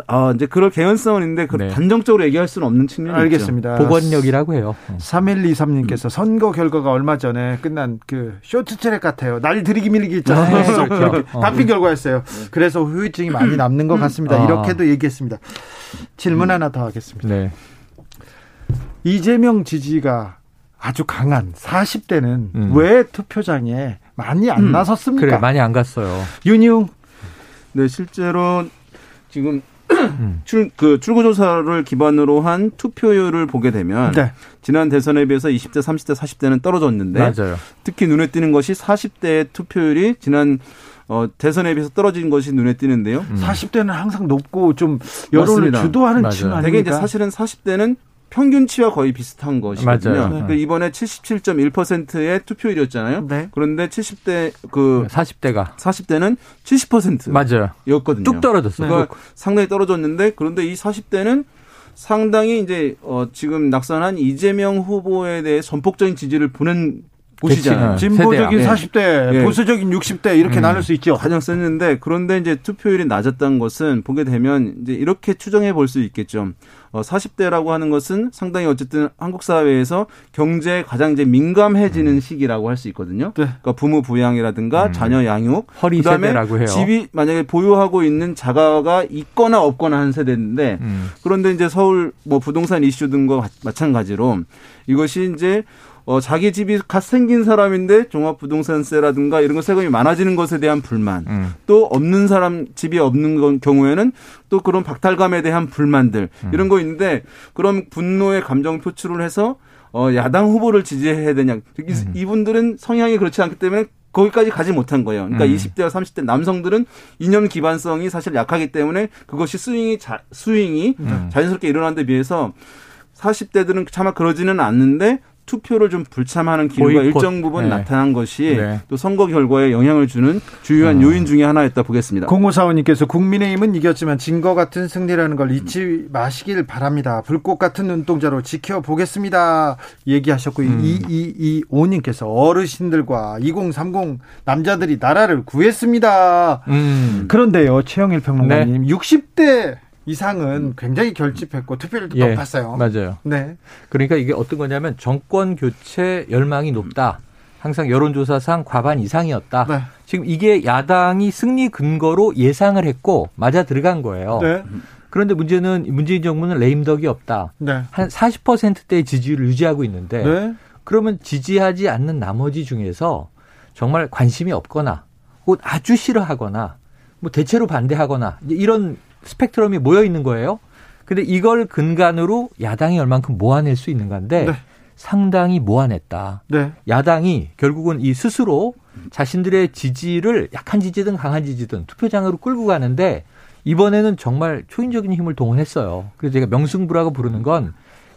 아 이제 그럴 개연성은 있는데 그 네. 단정적으로 얘기할 수는 없는 측면이 있죠. 알겠습니다. 복원력이라고 해요. 어. 3123님께서 선거 결과가 얼마 전에 끝난 그 쇼트트랙 같아요. 날 들이기 밀리기 있잖아요. 네, 이렇게 그렇죠. 어. 바뀐 결과였어요. 그래서 후유증이 많이 남는 것 같습니다. 아. 이렇게도 얘기했습니다. 질문 하나 더 하겠습니다. 네. 이재명 지지가 아주 강한 40대는 음. 왜 투표장에 많이 안 음. 나섰습니까? 그래 많이 안 갔어요. 윤희웅 네, 실제로 지금 음. 출, 그 출구조사를 기반으로 한 투표율을 보게 되면 네. 지난 대선에 비해서 20대, 30대, 40대는 떨어졌는데 맞아요. 특히 눈에 띄는 것이 40대의 투표율이 지난 어, 대선에 비해서 떨어진 것이 눈에 띄는데요. 음. 40대는 항상 높고 좀 여론을 맞습니다. 주도하는. 층 아닙니까? 되게 이제 사실은 40대는 평균치와 거의 비슷한 것이거든요. 맞아요. 그러니까 이번에 77.1%의 투표율이었잖아요. 네. 그런데 70대 그 40대가 40대는 70%였거든요. 맞아요. 뚝 떨어졌어요. 그러니까 상당히 떨어졌는데 그런데 이 40대는 상당히 이제 어 지금 낙선한 이재명 후보에 대해 전폭적인 지지를 보낸 곳이잖아요. 그치. 진보적인 세대야. 40대, 예. 보수적인 60대 이렇게 음. 나눌 수 있죠. 가장 셌는데 그런데 이제 투표율이 낮았다는 것은 보게 되면 이제 이렇게 추정해 볼 수 있겠죠. 어 40대라고 하는 것은 상당히 어쨌든 한국 사회에서 경제에 가장 이제 민감해지는 시기라고 할 수 있거든요. 네. 그러니까 부모 부양이라든가 음. 자녀 양육, 허리 그다음에 세대라고 해요. 집이 만약에 보유하고 있는 자가가 있거나 없거나 하는 세대인데 음. 그런데 이제 서울 뭐 부동산 이슈 등과 마- 마찬가지로 이것이 이제 어 자기 집이 갓 생긴 사람인데 종합부동산세라든가 이런 거 세금이 많아지는 것에 대한 불만 음. 또 없는 사람 집이 없는 건- 경우에는 또 그런 박탈감에 대한 불만들 음. 이런 거 있는데 그런 분노의 감정 표출을 해서 어 야당 후보를 지지해야 되냐 이- 음. 이분들은 성향이 그렇지 않기 때문에 거기까지 가지 못한 거예요. 그러니까 음. 20대와 30대 남성들은 이념 기반성이 사실 약하기 때문에 그것이 스윙이 자, 스윙이 음. 자연스럽게 일어난 데 비해서 40대들은 차마 그러지는 않는데 투표를 좀 불참하는 기류가 보이콧. 일정 부분 네. 나타난 것이 네. 또 선거 결과에 영향을 주는 주요한 요인 중에 하나였다 보겠습니다. 공호사원님께서 국민의힘은 이겼지만 진 거 같은 승리라는 걸 잊지 마시길 바랍니다. 불꽃 같은 눈동자로 지켜보겠습니다. 얘기하셨고 음. 이이이오님께서 어르신들과 2030 남자들이 나라를 구했습니다. 음. 그런데요, 최영일 평론가님, 60대 이상은 굉장히 결집했고 투표율도 예, 높았어요. 맞아요. 네, 그러니까 이게 어떤 거냐면 정권 교체 열망이 높다. 항상 여론조사상 과반 이상이었다. 네, 지금 이게 야당이 승리 근거로 예상을 했고 맞아 들어간 거예요. 네, 그런데 문제는 문재인 정부는 레임덕이 없다. 네, 한 40%대의 지지율을 유지하고 있는데 네. 그러면 지지하지 않는 나머지 중에서 정말 관심이 없거나 혹은 아주 싫어하거나 뭐 대체로 반대하거나 이런 스펙트럼이 모여 있는 거예요. 근데 이걸 근간으로 야당이 얼만큼 모아낼 수 있는 건데 네. 상당히 모아냈다. 네. 야당이 결국은 이 스스로 자신들의 지지를 약한 지지든 강한 지지든 투표장으로 끌고 가는데 이번에는 정말 초인적인 힘을 동원했어요. 그래서 제가 명승부라고 부르는 건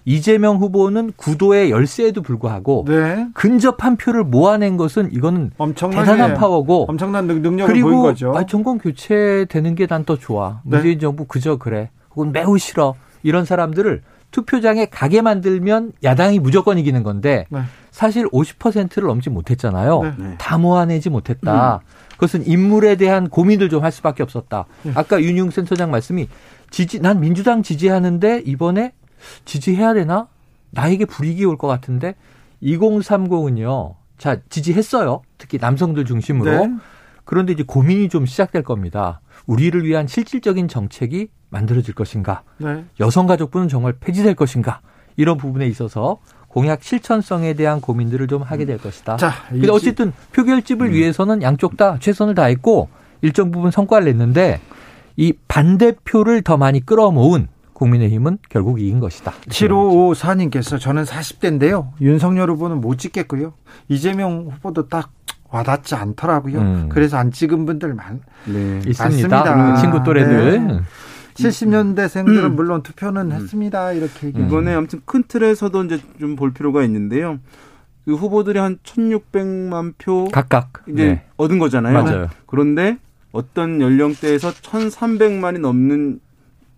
이재명 후보는 구도의 열세에도 불구하고 네. 근접한 표를 모아낸 것은 이거는 엄청나게 대단한 파워고 엄청난 능- 능력을 보인 그리고 거죠. 아, 정권 교체되는 게 난 더 좋아. 네. 문재인 정부 그저 그래. 혹은 매우 싫어. 이런 사람들을 투표장에 가게 만들면 야당이 무조건 이기는 건데 네. 사실 50%를 넘지 못했잖아요. 네. 네. 다 모아내지 못했다. 그것은 인물에 대한 고민을 좀 할 수밖에 없었다. 아까 윤용 센터장 말씀이 지지 난 민주당 지지하는데 이번에 지지해야 되나? 나에게 불이익이 올 것 같은데 2030은요. 자, 지지했어요. 특히 남성들 중심으로. 네. 그런데 이제 고민이 좀 시작될 겁니다. 우리를 위한 실질적인 정책이 만들어질 것인가? 네. 여성가족부는 정말 폐지될 것인가? 이런 부분에 있어서 공약 실천성에 대한 고민들을 좀 하게 될 것이다. 자, 근데 이- 어쨌든 표결집을 위해서는 양쪽 다 최선을 다했고 일정 부분 성과를 냈는데 이 반대표를 더 많이 끌어모은 국민의힘은 결국 이긴 것이다. 7554님께서 저는 40대인데요. 윤석열 후보는 못 찍겠고요. 이재명 후보도 딱 와닿지 않더라고요. 음. 그래서 안 찍은 분들 많. 네. 있습니다. 우리 친구 또래들. 네. 70년대생들은 물론 투표는 했습니다. 이렇게 얘기해. 이번에 아무튼 큰 틀에서도 이제 좀 볼 필요가 있는데요. 그 후보들이 한 1,600만 표 각각. 이제 네. 얻은 거잖아요. 맞아요. 그런데 어떤 연령대에서 1,300만이 넘는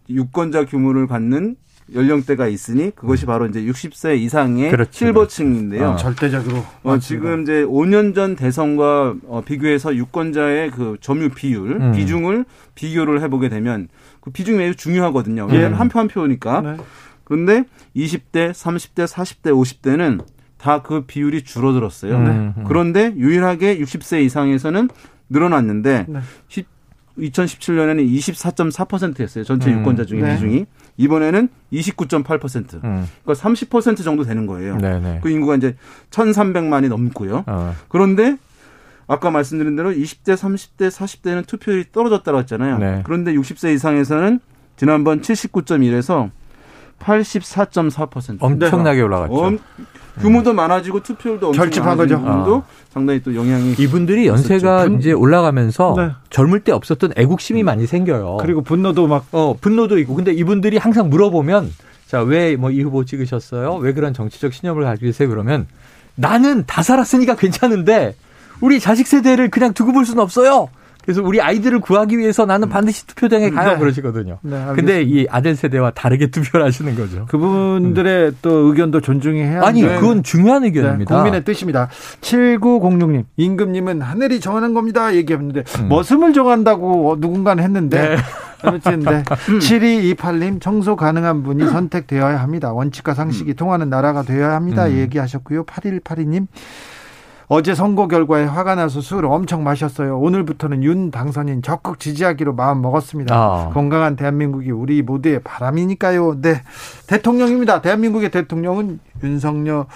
유권자 규모를 갖는 연령대가 있으니 그것이 바로 이제 60세 이상의 그렇죠, 실버층인데요. 어. 절대적으로. 어. 지금 이제 5년 전 대선과 어, 비교해서 유권자의 그 점유 비율, 음. 비중을 비교를 해보게 되면 그 비중이 매우 중요하거든요. 예. 왜냐하면 한표 한 표니까. 네. 그런데 20대, 30대, 40대, 50대는 다 그 비율이 줄어들었어요. 음, 음. 그런데 유일하게 60세 이상에서는 늘어났는데 네. 2017년에는 24.4%였어요. 전체 음. 유권자 중에 네. 비중이. 이번에는 29.8%. 음. 그러니까 30% 정도 되는 거예요. 네네. 그 인구가 이제 1,300만이 넘고요. 어. 그런데 아까 말씀드린 대로 20대, 30대, 40대는 투표율이 떨어졌다고 했잖아요. 네. 그런데 60세 이상에서는 지난번 79.1에서 84.4%. 엄청나게 올라갔죠. 엄- 규모도 많아지고 투표율도 엄청 결집한 거죠. 부분도 상당히 또 영향이 이분들이 연세가 있었죠. 이제 올라가면서 네. 젊을 때 없었던 애국심이 많이 생겨요. 그리고 분노도 막 어, 분노도 있고. 근데 이분들이 항상 물어보면 자, 왜 뭐 이 후보 찍으셨어요? 왜 그런 정치적 신념을 가지고 계세요? 그러면 나는 다 살았으니까 괜찮은데 우리 자식 세대를 그냥 두고 볼 수는 없어요. 그래서 우리 아이들을 구하기 위해서 나는 반드시 투표장에 가요. 네. 그러시거든요. 네, 알겠습니다. 근데 이 아들 세대와 다르게 투표를 하시는 거죠. 그분들의 또 의견도 존중해야 아니. 그건 중요한 네, 의견입니다. 국민의 뜻입니다. 7906님, 임금님은 하늘이 정하는 겁니다. 얘기했는데, 음. 머슴을 정한다고 누군가는 했는데, 네. 아무튼, 네. 7228님, 청소 가능한 분이 선택되어야 합니다. 원칙과 상식이 통하는 나라가 되어야 합니다. 음. 얘기하셨고요. 8182님, 어제 선거 결과에 화가 나서 술을 엄청 마셨어요. 오늘부터는 윤 당선인 적극 지지하기로 마음 먹었습니다. 아. 건강한 대한민국이 우리 모두의 바람이니까요. 네. 대통령입니다. 대한민국의 대통령은 윤석열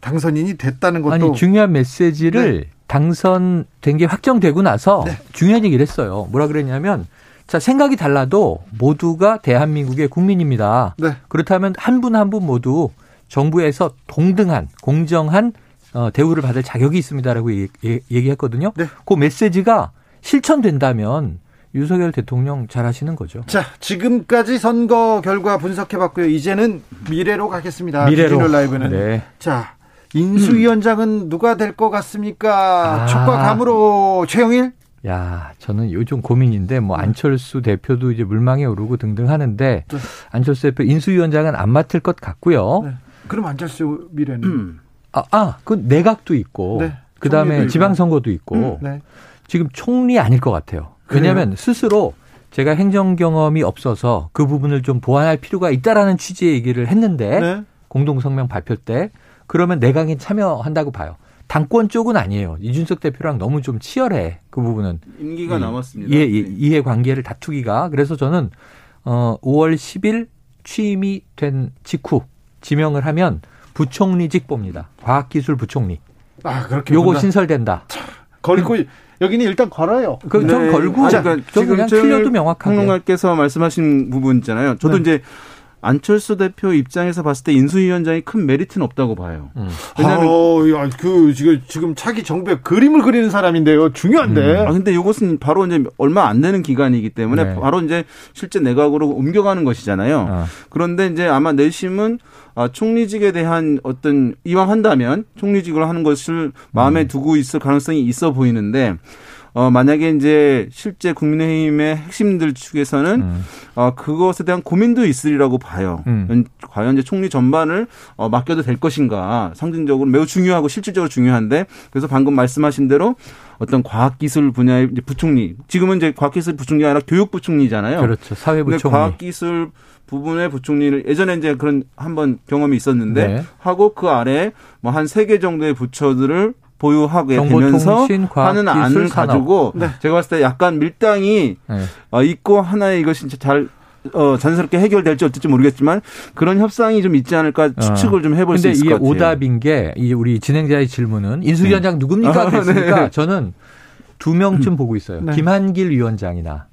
당선인이 됐다는 것도 아니 중요한 메시지를 당선된 게 확정되고 나서 네. 중요한 얘기를 했어요. 뭐라 그랬냐면 자 생각이 달라도 모두가 대한민국의 국민입니다. 네. 그렇다면 한 분 한분 모두 정부에서 동등한 공정한 어, 대우를 받을 자격이 있습니다라고 얘기, 얘기했거든요. 네. 그 메시지가 실천된다면 윤석열 대통령 잘하시는 거죠. 자, 지금까지 선거 결과 분석해봤고요. 이제는 미래로 가겠습니다. 미래로 라이브는. 네. 자, 인수위원장은 누가 될 것 같습니까? 아. 촉과 감으로 최영일? 야, 저는 요즘 고민인데 뭐 안철수 대표도 이제 물망에 오르고 등등 하는데 네. 안철수 대표 인수위원장은 안 맡을 것 같고요. 네. 그럼 안철수 미래는? 음. 아, 아, 그 내각도 있고 네. 그다음에 지방선거도 있고 네. 지금 총리 아닐 것 같아요. 왜냐하면 스스로 제가 행정 경험이 없어서 그 부분을 좀 보완할 필요가 있다라는 취지의 얘기를 했는데 네. 공동 성명 발표 때 그러면 내각에 참여한다고 봐요. 당권 쪽은 아니에요. 이준석 대표랑 너무 좀 치열해 그 부분은. 임기가 이- 남았습니다. 이해, 네. 이해 관계를 다투기가. 그래서 저는 어 5월 10일 취임이 된 직후 지명을 하면 부총리직 봅니다. 과학기술 부총리. 아, 그렇게. 요거 본다. 신설된다. 걸고, 여기는 일단 걸어요. 그좀 네. 걸고 아니, 자, 그러니까 저 지금 그냥 틀려도 명확하게. 평론가께서 말씀하신 부분 있잖아요. 저도 네. 이제 안철수 대표 입장에서 봤을 때 인수위원장이 큰 메리트는 없다고 봐요. 음. 왜냐하면 아, 야, 그, 지금, 지금 차기 정부에 그림을 그리는 사람인데요. 중요한데. 아 근데 이것은 바로 이제 얼마 안 되는 기간이기 때문에 네. 바로 이제 실제 내각으로 옮겨가는 것이잖아요. 아. 그런데 이제 아마 내심은 아, 총리직에 대한 어떤 이왕 한다면 총리직을 하는 것을 마음에 음. 두고 있을 가능성이 있어 보이는데 어, 만약에 이제 실제 국민의힘의 핵심들 측에서는 음. 어, 그것에 대한 고민도 있으리라고 봐요. 음. 과연 이제 총리 전반을 어, 맡겨도 될 것인가 상징적으로 매우 중요하고 실질적으로 중요한데 그래서 방금 말씀하신 대로 어떤 과학기술 분야의 부총리 지금은 이제 과학기술 부총리가 아니라 교육부총리잖아요. 그렇죠. 사회부 근데 총리. 과학기술 부분의 부총리를 예전에 이제 그런 한번 경험이 있었는데 네. 하고 그 아래 뭐 한 세 개 정도의 부처들을 보유하게 되면서 하는 안을 산업. 가지고 네. 제가 봤을 때 약간 밀당이 네. 어, 있고 하나의 이것이 진짜 잘 어, 자연스럽게 해결될지 어떨지 모르겠지만 그런 협상이 좀 있지 않을까 추측을 좀 해볼 수 어. 근데 있을 이게 것 같아요. 오답인 게, 이 우리 진행자의 질문은 인수위 원장 누굽니까? 아, 그랬으니까 네. 저는 두 명쯤 보고 있어요. 네. 김한길 위원장이나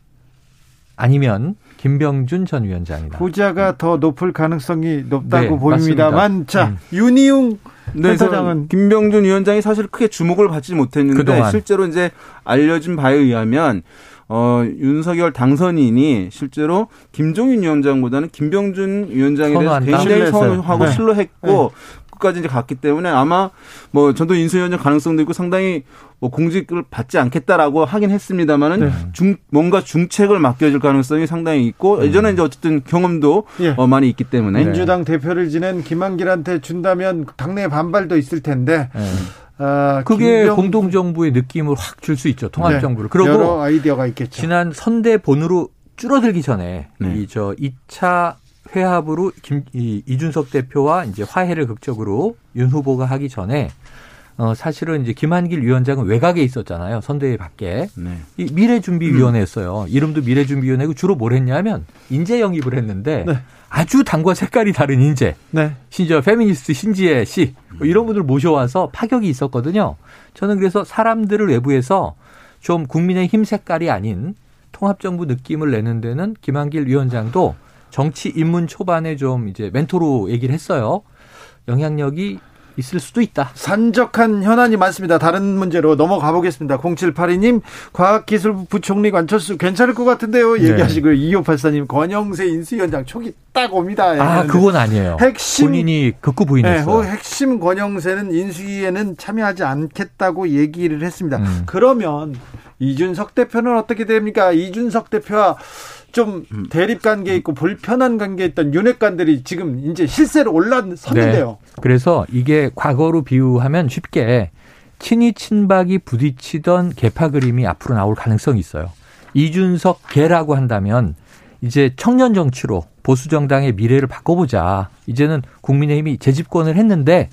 아니면 김병준 전 위원장이나. 후자가 더 높을 가능성이 높다고 네, 보입니다만 맞습니다. 자 음. 윤희웅 네, 센터장은 김병준 위원장이 사실 크게 주목을 받지 못했는데 그동안. 실제로 이제 알려진 바에 의하면 어, 윤석열 당선인이 실제로 김종인 위원장보다는 김병준 위원장에 대해서? 굉장히. 선호하고 네. 신뢰했고 끝까지 이제 갔기 때문에 아마 뭐 저도 인수위원장 가능성도 있고 상당히 뭐 공직을 받지 않겠다라고 하긴 했습니다만은 네. 중 뭔가 중책을 맡겨질 가능성이 상당히 있고 예전에 이제 어쨌든 경험도 예. 어, 많이 있기 때문에 민주당 대표를 지낸 김한길한테 준다면 당내 반발도 있을 텐데 네. 아, 그게 김병- 공동정부의 느낌을 확 줄 수 있죠. 네. 통합정부를. 여러 그리고 아이디어가 있겠죠. 지난 선대본으로 줄어들기 전에 네. 이저 2차 회합으로 김, 이, 이준석 대표와 이제 화해를 극적으로 윤 후보가 하기 전에 어, 사실은 이제 김한길 위원장은 외곽에 있었잖아요. 선대위 밖에. 네. 이 미래준비위원회였어요. 이름도 미래준비위원회고 주로 뭘 했냐면 인재 영입을 했는데 네. 아주 당과 색깔이 다른 인재. 네. 심지어 페미니스트 신지혜 씨 뭐 이런 분들 모셔와서 파격이 있었거든요. 저는 그래서 사람들을 외부에서 좀 국민의 힘 색깔이 아닌 통합정부 느낌을 내는 데는 김한길 위원장도 정치 입문 초반에 좀 이제 멘토로 얘기를 했어요. 영향력이 있을 수도 있다. 산적한 현안이 많습니다. 다른 문제로 넘어가 보겠습니다. 0782님, 과학기술부 부총리 관철수 괜찮을 것 같은데요. 네. 얘기하시고요. 2584님, 권영세 인수위원장 촉이 딱 옵니다. 아. 그건 아니에요. 핵심 본인이 극구 네, 부인했어요. 그 핵심 권영세는 인수위에는 참여하지 않겠다고 얘기를 했습니다. 음. 그러면 이준석 대표는 어떻게 됩니까? 이준석 대표와 좀 음. 대립 관계 있고 불편한 관계 있던 윤핵관들이 지금 이제 실세로 올라섰는데요. 네. 그래서 이게 과거로 비유하면 쉽게 친이 친박이 부딪히던 개파 그림이 앞으로 나올 가능성이 있어요. 이준석 개라고 한다면 이제 청년 정치로 보수 정당의 미래를 바꿔보자. 이제는 국민의힘이 재집권을 했는데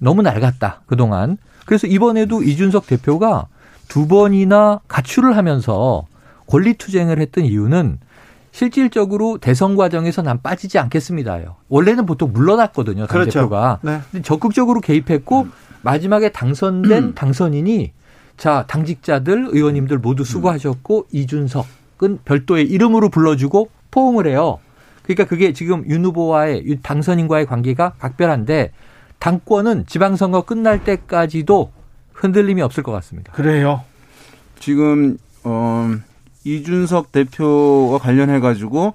너무 낡았다 그동안. 그래서 이번에도 이준석 대표가 두 번이나 가출을 하면서 권리 투쟁을 했던 이유는 실질적으로 대선 과정에서 난 빠지지 않겠습니다요. 원래는 보통 물러났거든요. 당 그렇죠. 대표가. 네. 근데 적극적으로 개입했고 마지막에 당선된 당선인이 자 당직자들 의원님들 모두 수고하셨고 이준석은 별도의 이름으로 불러주고 포옹을 해요. 그러니까 그게 지금 윤 후보와의 윤 당선인과의 관계가 각별한데 당권은 지방선거 끝날 때까지도 흔들림이 없을 것 같습니다. 그래요. 지금 어 이준석 대표와 관련해 가지고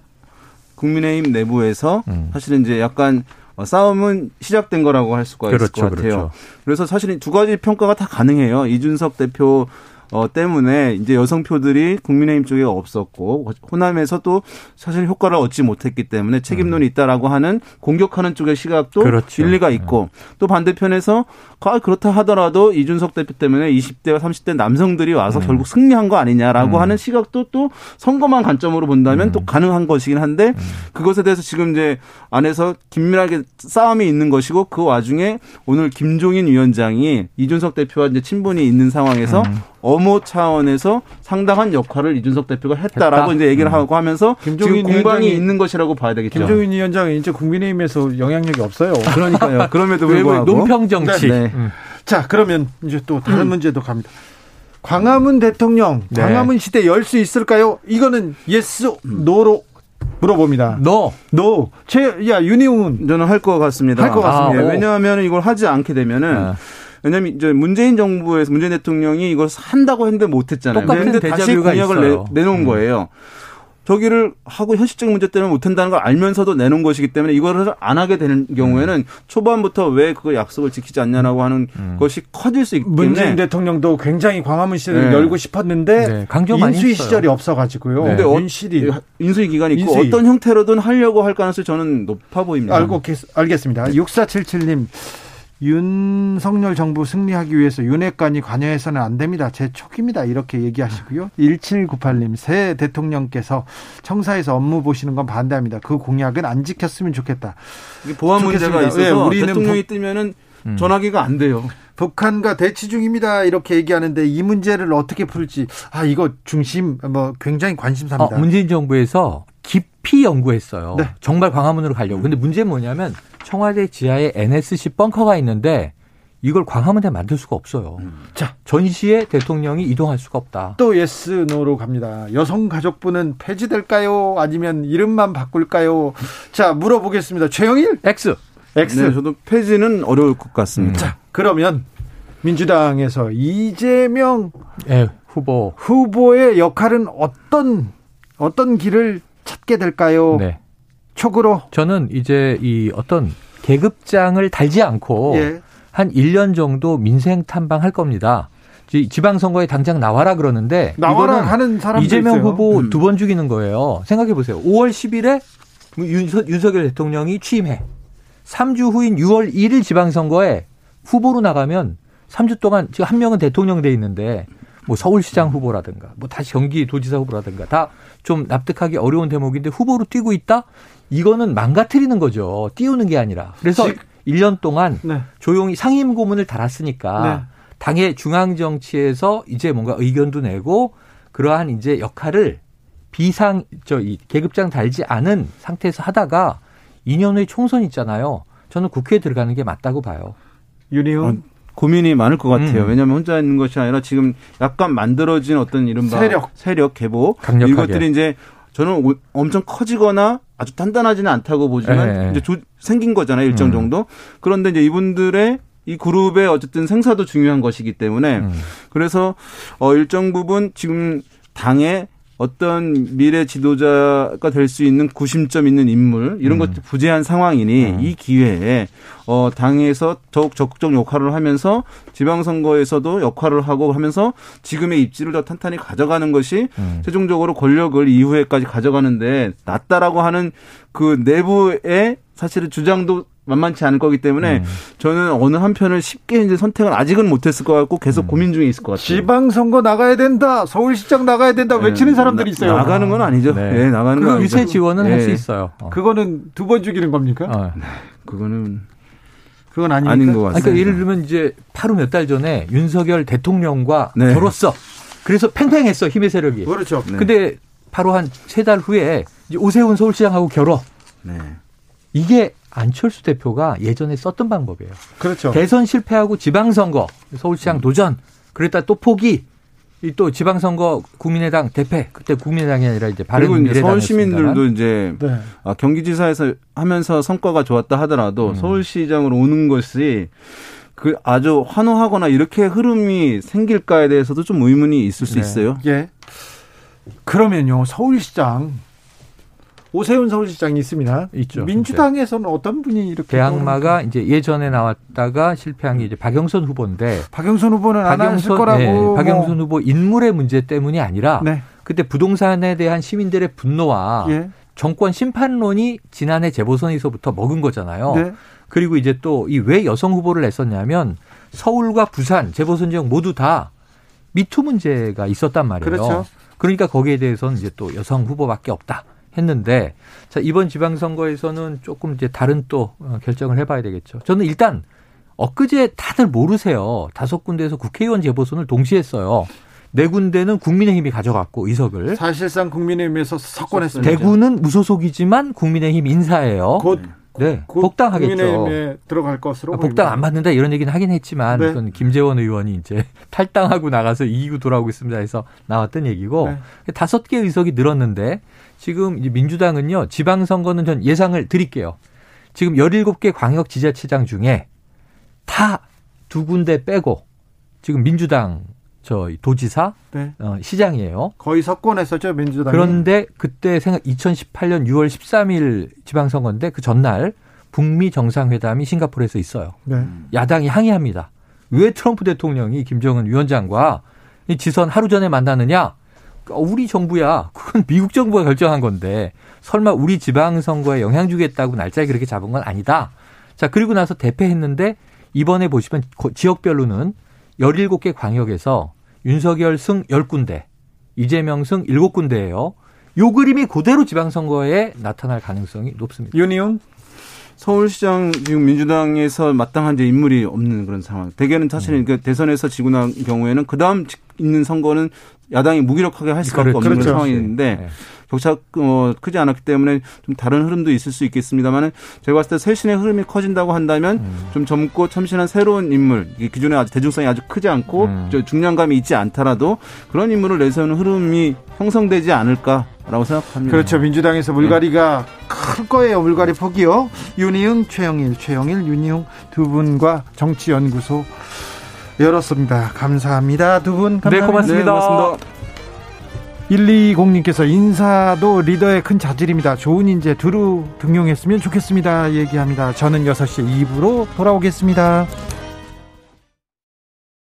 국민의힘 내부에서 음. 사실은 이제 약간 어, 싸움은 시작된 거라고 할 수가 있을 그렇죠, 것 같아요. 그렇죠. 그래서 사실은 두 가지 평가가 다 가능해요. 이준석 대표 어, 때문에 이제 여성표들이 국민의힘 쪽에 없었고 호남에서 도 사실 효과를 얻지 못했기 때문에 책임론이 있다라고 하는 공격하는 쪽의 시각도 음. 그렇죠. 일리가 있고 또 반대편에서 아, 그렇다 하더라도 이준석 대표 때문에 20대와 30대 남성들이 와서 음. 결국 승리한 거 아니냐라고 음. 하는 시각도 또 선거만 관점으로 본다면 음. 또 가능한 것이긴 한데 그것에 대해서 지금 이제 안에서 긴밀하게 싸움이 있는 것이고 그 와중에 오늘 김종인 위원장이 이준석 대표와 이제 친분이 있는 상황에서 음. 어모 차원에서 상당한 역할을 이준석 대표가 했다라고 했다? 이제 얘기를 음. 하고 하면서 김종인 지금 공방이 위원장이- 있는 것이라고 봐야 되겠죠. 김종인 위원장은 이제 국민의힘에서 영향력이 없어요. 그러니까요. 그럼에도 불구하고 논평 정치. 네. 네. 음. 자, 그러면 이제 또 다른 문제도 갑니다. 광화문 대통령, 네. 광화문 시대 열 수 있을까요? 이거는 yes, no로 물어봅니다. 너 no. 최, 야, 윤희웅은 저는 할 것 같습니다. 할 것 같습니다. 예, 오. 왜냐하면 이걸 하지 않게 되면은 아. 왜냐하면 이제 문재인 정부에서 문재인 대통령이 이걸 한다고 했는데 못했잖아요. 근데 다시 공약을. 내, 내놓은 음. 거예요. 저기를 하고 현실적인 문제 때문에 못한다는 걸 알면서도 내놓은 것이기 때문에 이거를 안 하게 되는 경우에는 음. 초반부터 왜 그거 약속을 지키지 않냐라고 하는 것이 커질 수 있기 때문에 문재인 대통령도 굉장히 광화문 시를 네. 열고 싶었는데 네, 인수위. 시절이 없어가지고요. 네. 근데 어- 윤실이 인수위 기간이 있고 인수위. 어떤 형태로든 하려고 할 가능성이 저는 높아 보입니다. 알고 겠- 알겠습니다. 6477님 윤석열 정부 승리하기 위해서 윤핵관이 관여해서는 안 됩니다. 제 촉입니다. 이렇게 얘기하시고요. 1798님 새 대통령께서 청사에서 업무 보시는 건 반대합니다. 그 공약은 안 지켰으면 좋겠다. 이게 보안 문제가 좋겠습니다. 있어서 네, 우리는 대통령이 뜨면은 음. 전화기가 안 돼요. 북한과 대치 중입니다. 이렇게 얘기하는데 이 문제를 어떻게 풀지? 아 이거 중심 뭐 굉장히 어, 관심사입니다. 문재인 정부에서 깊이 연구했어요. 네. 정말 광화문으로 가려고. 근데 문제는 뭐냐면 청와대 지하에 NSC 벙커가 있는데 이걸 광화문에 만들 수가 없어요. 자. 전시에 대통령이 이동할 수가 없다. 또 yes no로 갑니다. 여성 가족부는 폐지될까요? 아니면 이름만 바꿀까요? 자 물어보겠습니다. 최영일 X. X. 네, 저도 폐지는 어려울 것 같습니다. 자 그러면 민주당에서 이재명 예, 후보. 후보의 역할은 어떤 어떤 길을 찾게 될까요? 네. 촉으로 저는 이제 이 어떤 계급장을 달지 않고 예. 한 1년 정도 민생 탐방할 겁니다. 지- 지방선거에 당장 나와라 그러는데 나와라 하는 사람도 이재명 있어요. 후보 음. 두번 죽이는 거예요. 생각해 보세요. 5월 10일에 윤석, 윤석 열 대통령이 취임해. 3주 후인 6월 1일 지방선거에 후보로 나가면 3주 동안 지금 한 명은 대통령 돼 있는데 뭐 서울시장 후보라든가 뭐 다시 경기도지사 후보라든가 다 좀 납득하기 어려운 대목인데 후보로 뛰고 있다? 이거는 망가뜨리는 거죠. 띄우는 게 아니라. 그래서 지- 1년 동안 네. 조용히 상임 고문을 달았으니까 네. 당의 중앙 정치에서 이제 뭔가 의견도 내고 그러한 이제 역할을 비상 저 이 계급장 달지 않은 상태에서 하다가 2년 후에 총선 있잖아요. 저는 국회에 들어가는 게 맞다고 봐요. 윤희훈 고민이 많을 것 같아요. 음. 왜냐하면 혼자 있는 것이 아니라 지금 약간 만들어진 어떤 이른바 세력. 세력 계보 강력하게. 이것들이 이제 저는 오- 엄청 커지거나 아주 단단하지는 않다고 보지만 예, 예. 이제 조- 생긴 거잖아요 일정 음. 정도. 그런데 이제 이분들의 이 그룹의 어쨌든 생사도 중요한 것이기 때문에 음. 그래서 어 일정 부분 지금 당의 어떤 미래 지도자가 될 수 있는 구심점 있는 인물 이런 음. 것도 부재한 상황이니 음. 이 기회에 어 당에서 더욱 적극적 역할을 하면서 지방선거에서도 역할을 하고 하면서 지금의 입지를 더 탄탄히 가져가는 것이 음. 최종적으로 권력을 이후에까지 가져가는데 낫다라고 하는 그 내부의 사실은 주장도 만만치 않을 거기 때문에 음. 저는 어느 한편을 쉽게 이제 선택을 아직은 못했을 것 같고 계속 음. 고민 중에 있을 것 같아요. 지방선거 나가야 된다. 서울시장 나가야 된다. 외치는 네, 사람들이 나- 있어요. 나 가는 건 아니죠. 네. 네, 나가는 건그 아니죠. 유세 지원은 할수 예. 있어요. 어. 그거는 두 번 죽이는 겁니까? 어. 그거는 그건 아닙니까? 아닌 것 같습니다. 그러니까 예를 들면 이제 바로 몇 달 전에 윤석열 대통령과 네. 결었어. 그래서 팽팽했어 힘의 세력이. 그렇죠. 네. 근데 바로 한 세 달 후에 이제 오세훈 서울시장하고 결어. 네. 이게 안철수 대표가 예전에 썼던 방법이에요. 그렇죠. 대선 실패하고 지방선거 서울시장 도전. 그랬다 또 포기. 이또 지방선거 국민의당 대패. 그때 국민의당이 아니라 이제 그리고 이제 서울. 시민들도 이제 네. 아, 경기지사에서 하면서 성과가 좋았다 하더라도 음. 서울시장으로 오는 것이 그 아주 환호하거나 이렇게 흐름이 생길까에 대해서도 좀 의문이 있을 수 네. 있어요. 예. 그러면요, 서울시장. 오세훈 서울시장이 있습니다. 있죠. 민주당에서는 어떤 분이 이렇게. 대항마가 이제 예전에 나왔다가 실패한 게 이제 박영선 후보인데 박영선 후보는 안 하실 박영선, 거라고. 예, 뭐. 박영선 후보 인물의 문제 때문이 아니라 네. 그때 부동산에 대한 시민들의 분노와 예. 정권 심판론이 지난해 재보선에서부터 먹은 거잖아요. 네. 그리고 이제 또 이 왜 여성 후보를 냈었냐면 서울과 부산 재보선 지역 모두 다 미투 문제가 있었단 말이에요. 그렇죠. 그러니까 거기에 대해서는 이제 또 여성 후보밖에 없다 했는데 자 이번 지방선거에서는 조금 이제 다른 또 어, 결정을 해봐야 되겠죠. 저는 일단 엊그제 다들 모르세요. 다섯 군데에서 국회의원 재보선을 동시에 했어요. 네 군데는 국민의힘이 가져갔고 의석을 사실상 국민의힘에서 석권했습니다. 대구는 무소속이지만 국민의힘 인사예요. 곧, 네, 곧 복당하겠죠. 국민의힘에 들어갈 것으로. 아, 복당 안. 받는다 이런 얘기는 하긴 했지만 네. 그건 김재원 의원이 이제 탈당하고 나가서 이기고 돌아오고 있습니다 해서 나왔던 얘기고 네. 다섯 개 의석이 늘었는데 지금 민주당은요 지방선거는 전 예상을 드릴게요. 지금 17개 광역 지자체장 중에 다 두 군데 빼고 지금 민주당 저 도지사, 네. 어, 시장이에요. 거의 석권했었죠 민주당이. 그런데 그때 생각 2018년 6월 13일 지방선거인데 그 전날 북미 정상회담이 싱가포르에서 있어요. 네. 야당이 항의합니다. 왜 트럼프 대통령이 김정은 위원장과 이 지선 하루 전에 만나느냐? 우리 정부야. 그건 미국 정부가 결정한 건데 설마 우리 지방선거에 영향 주겠다고 날짜를 그렇게 잡은 건 아니다. 자, 그리고 나서 대패했는데 이번에 보시면 고- 지역별로는 17개 광역에서 윤석열 승 10군데, 이재명 승 7군데예요. 요 그림이 그대로 지방선거에 나타날 가능성이 높습니다. 윤희용. 서울시장 지금 민주당에서 마땅한 이제 인물이 없는 그런 상황. 대개는 음. 사실은 그 대선에서 지고 난 경우에는 그 다음 있는 선거는 야당이 무기력하게 할 수밖에 그렇죠. 없는 그렇죠. 상황인데 네. 격차 어, 크지 않았기 때문에 좀 다른 흐름도 있을 수 있겠습니다만은 제가 봤을 때 쇄신의 흐름이 커진다고 한다면 음. 좀 젊고 참신한 새로운 인물 기존에 아주 대중성이 아주 크지 않고 음. 저 중량감이 있지 않더라도 그런 인물을 내세우는 흐름이 형성되지 않을까라고 생각합니다. 그렇죠. 민주당에서 물갈이가 클 거예요. 물갈이 폭이요. 윤희용, 최영일, 최영일, 윤희용 두 분과 정치연구소 열었습니다. 감사합니다. 두 분. 감사합니다. 네, 고맙습니다. 네, 고맙습니다. 120님께서 인사도 리더의 큰 자질입니다. 좋은 인재 두루 등용했으면 좋겠습니다. 얘기합니다. 저는 6시 2부로 돌아오겠습니다.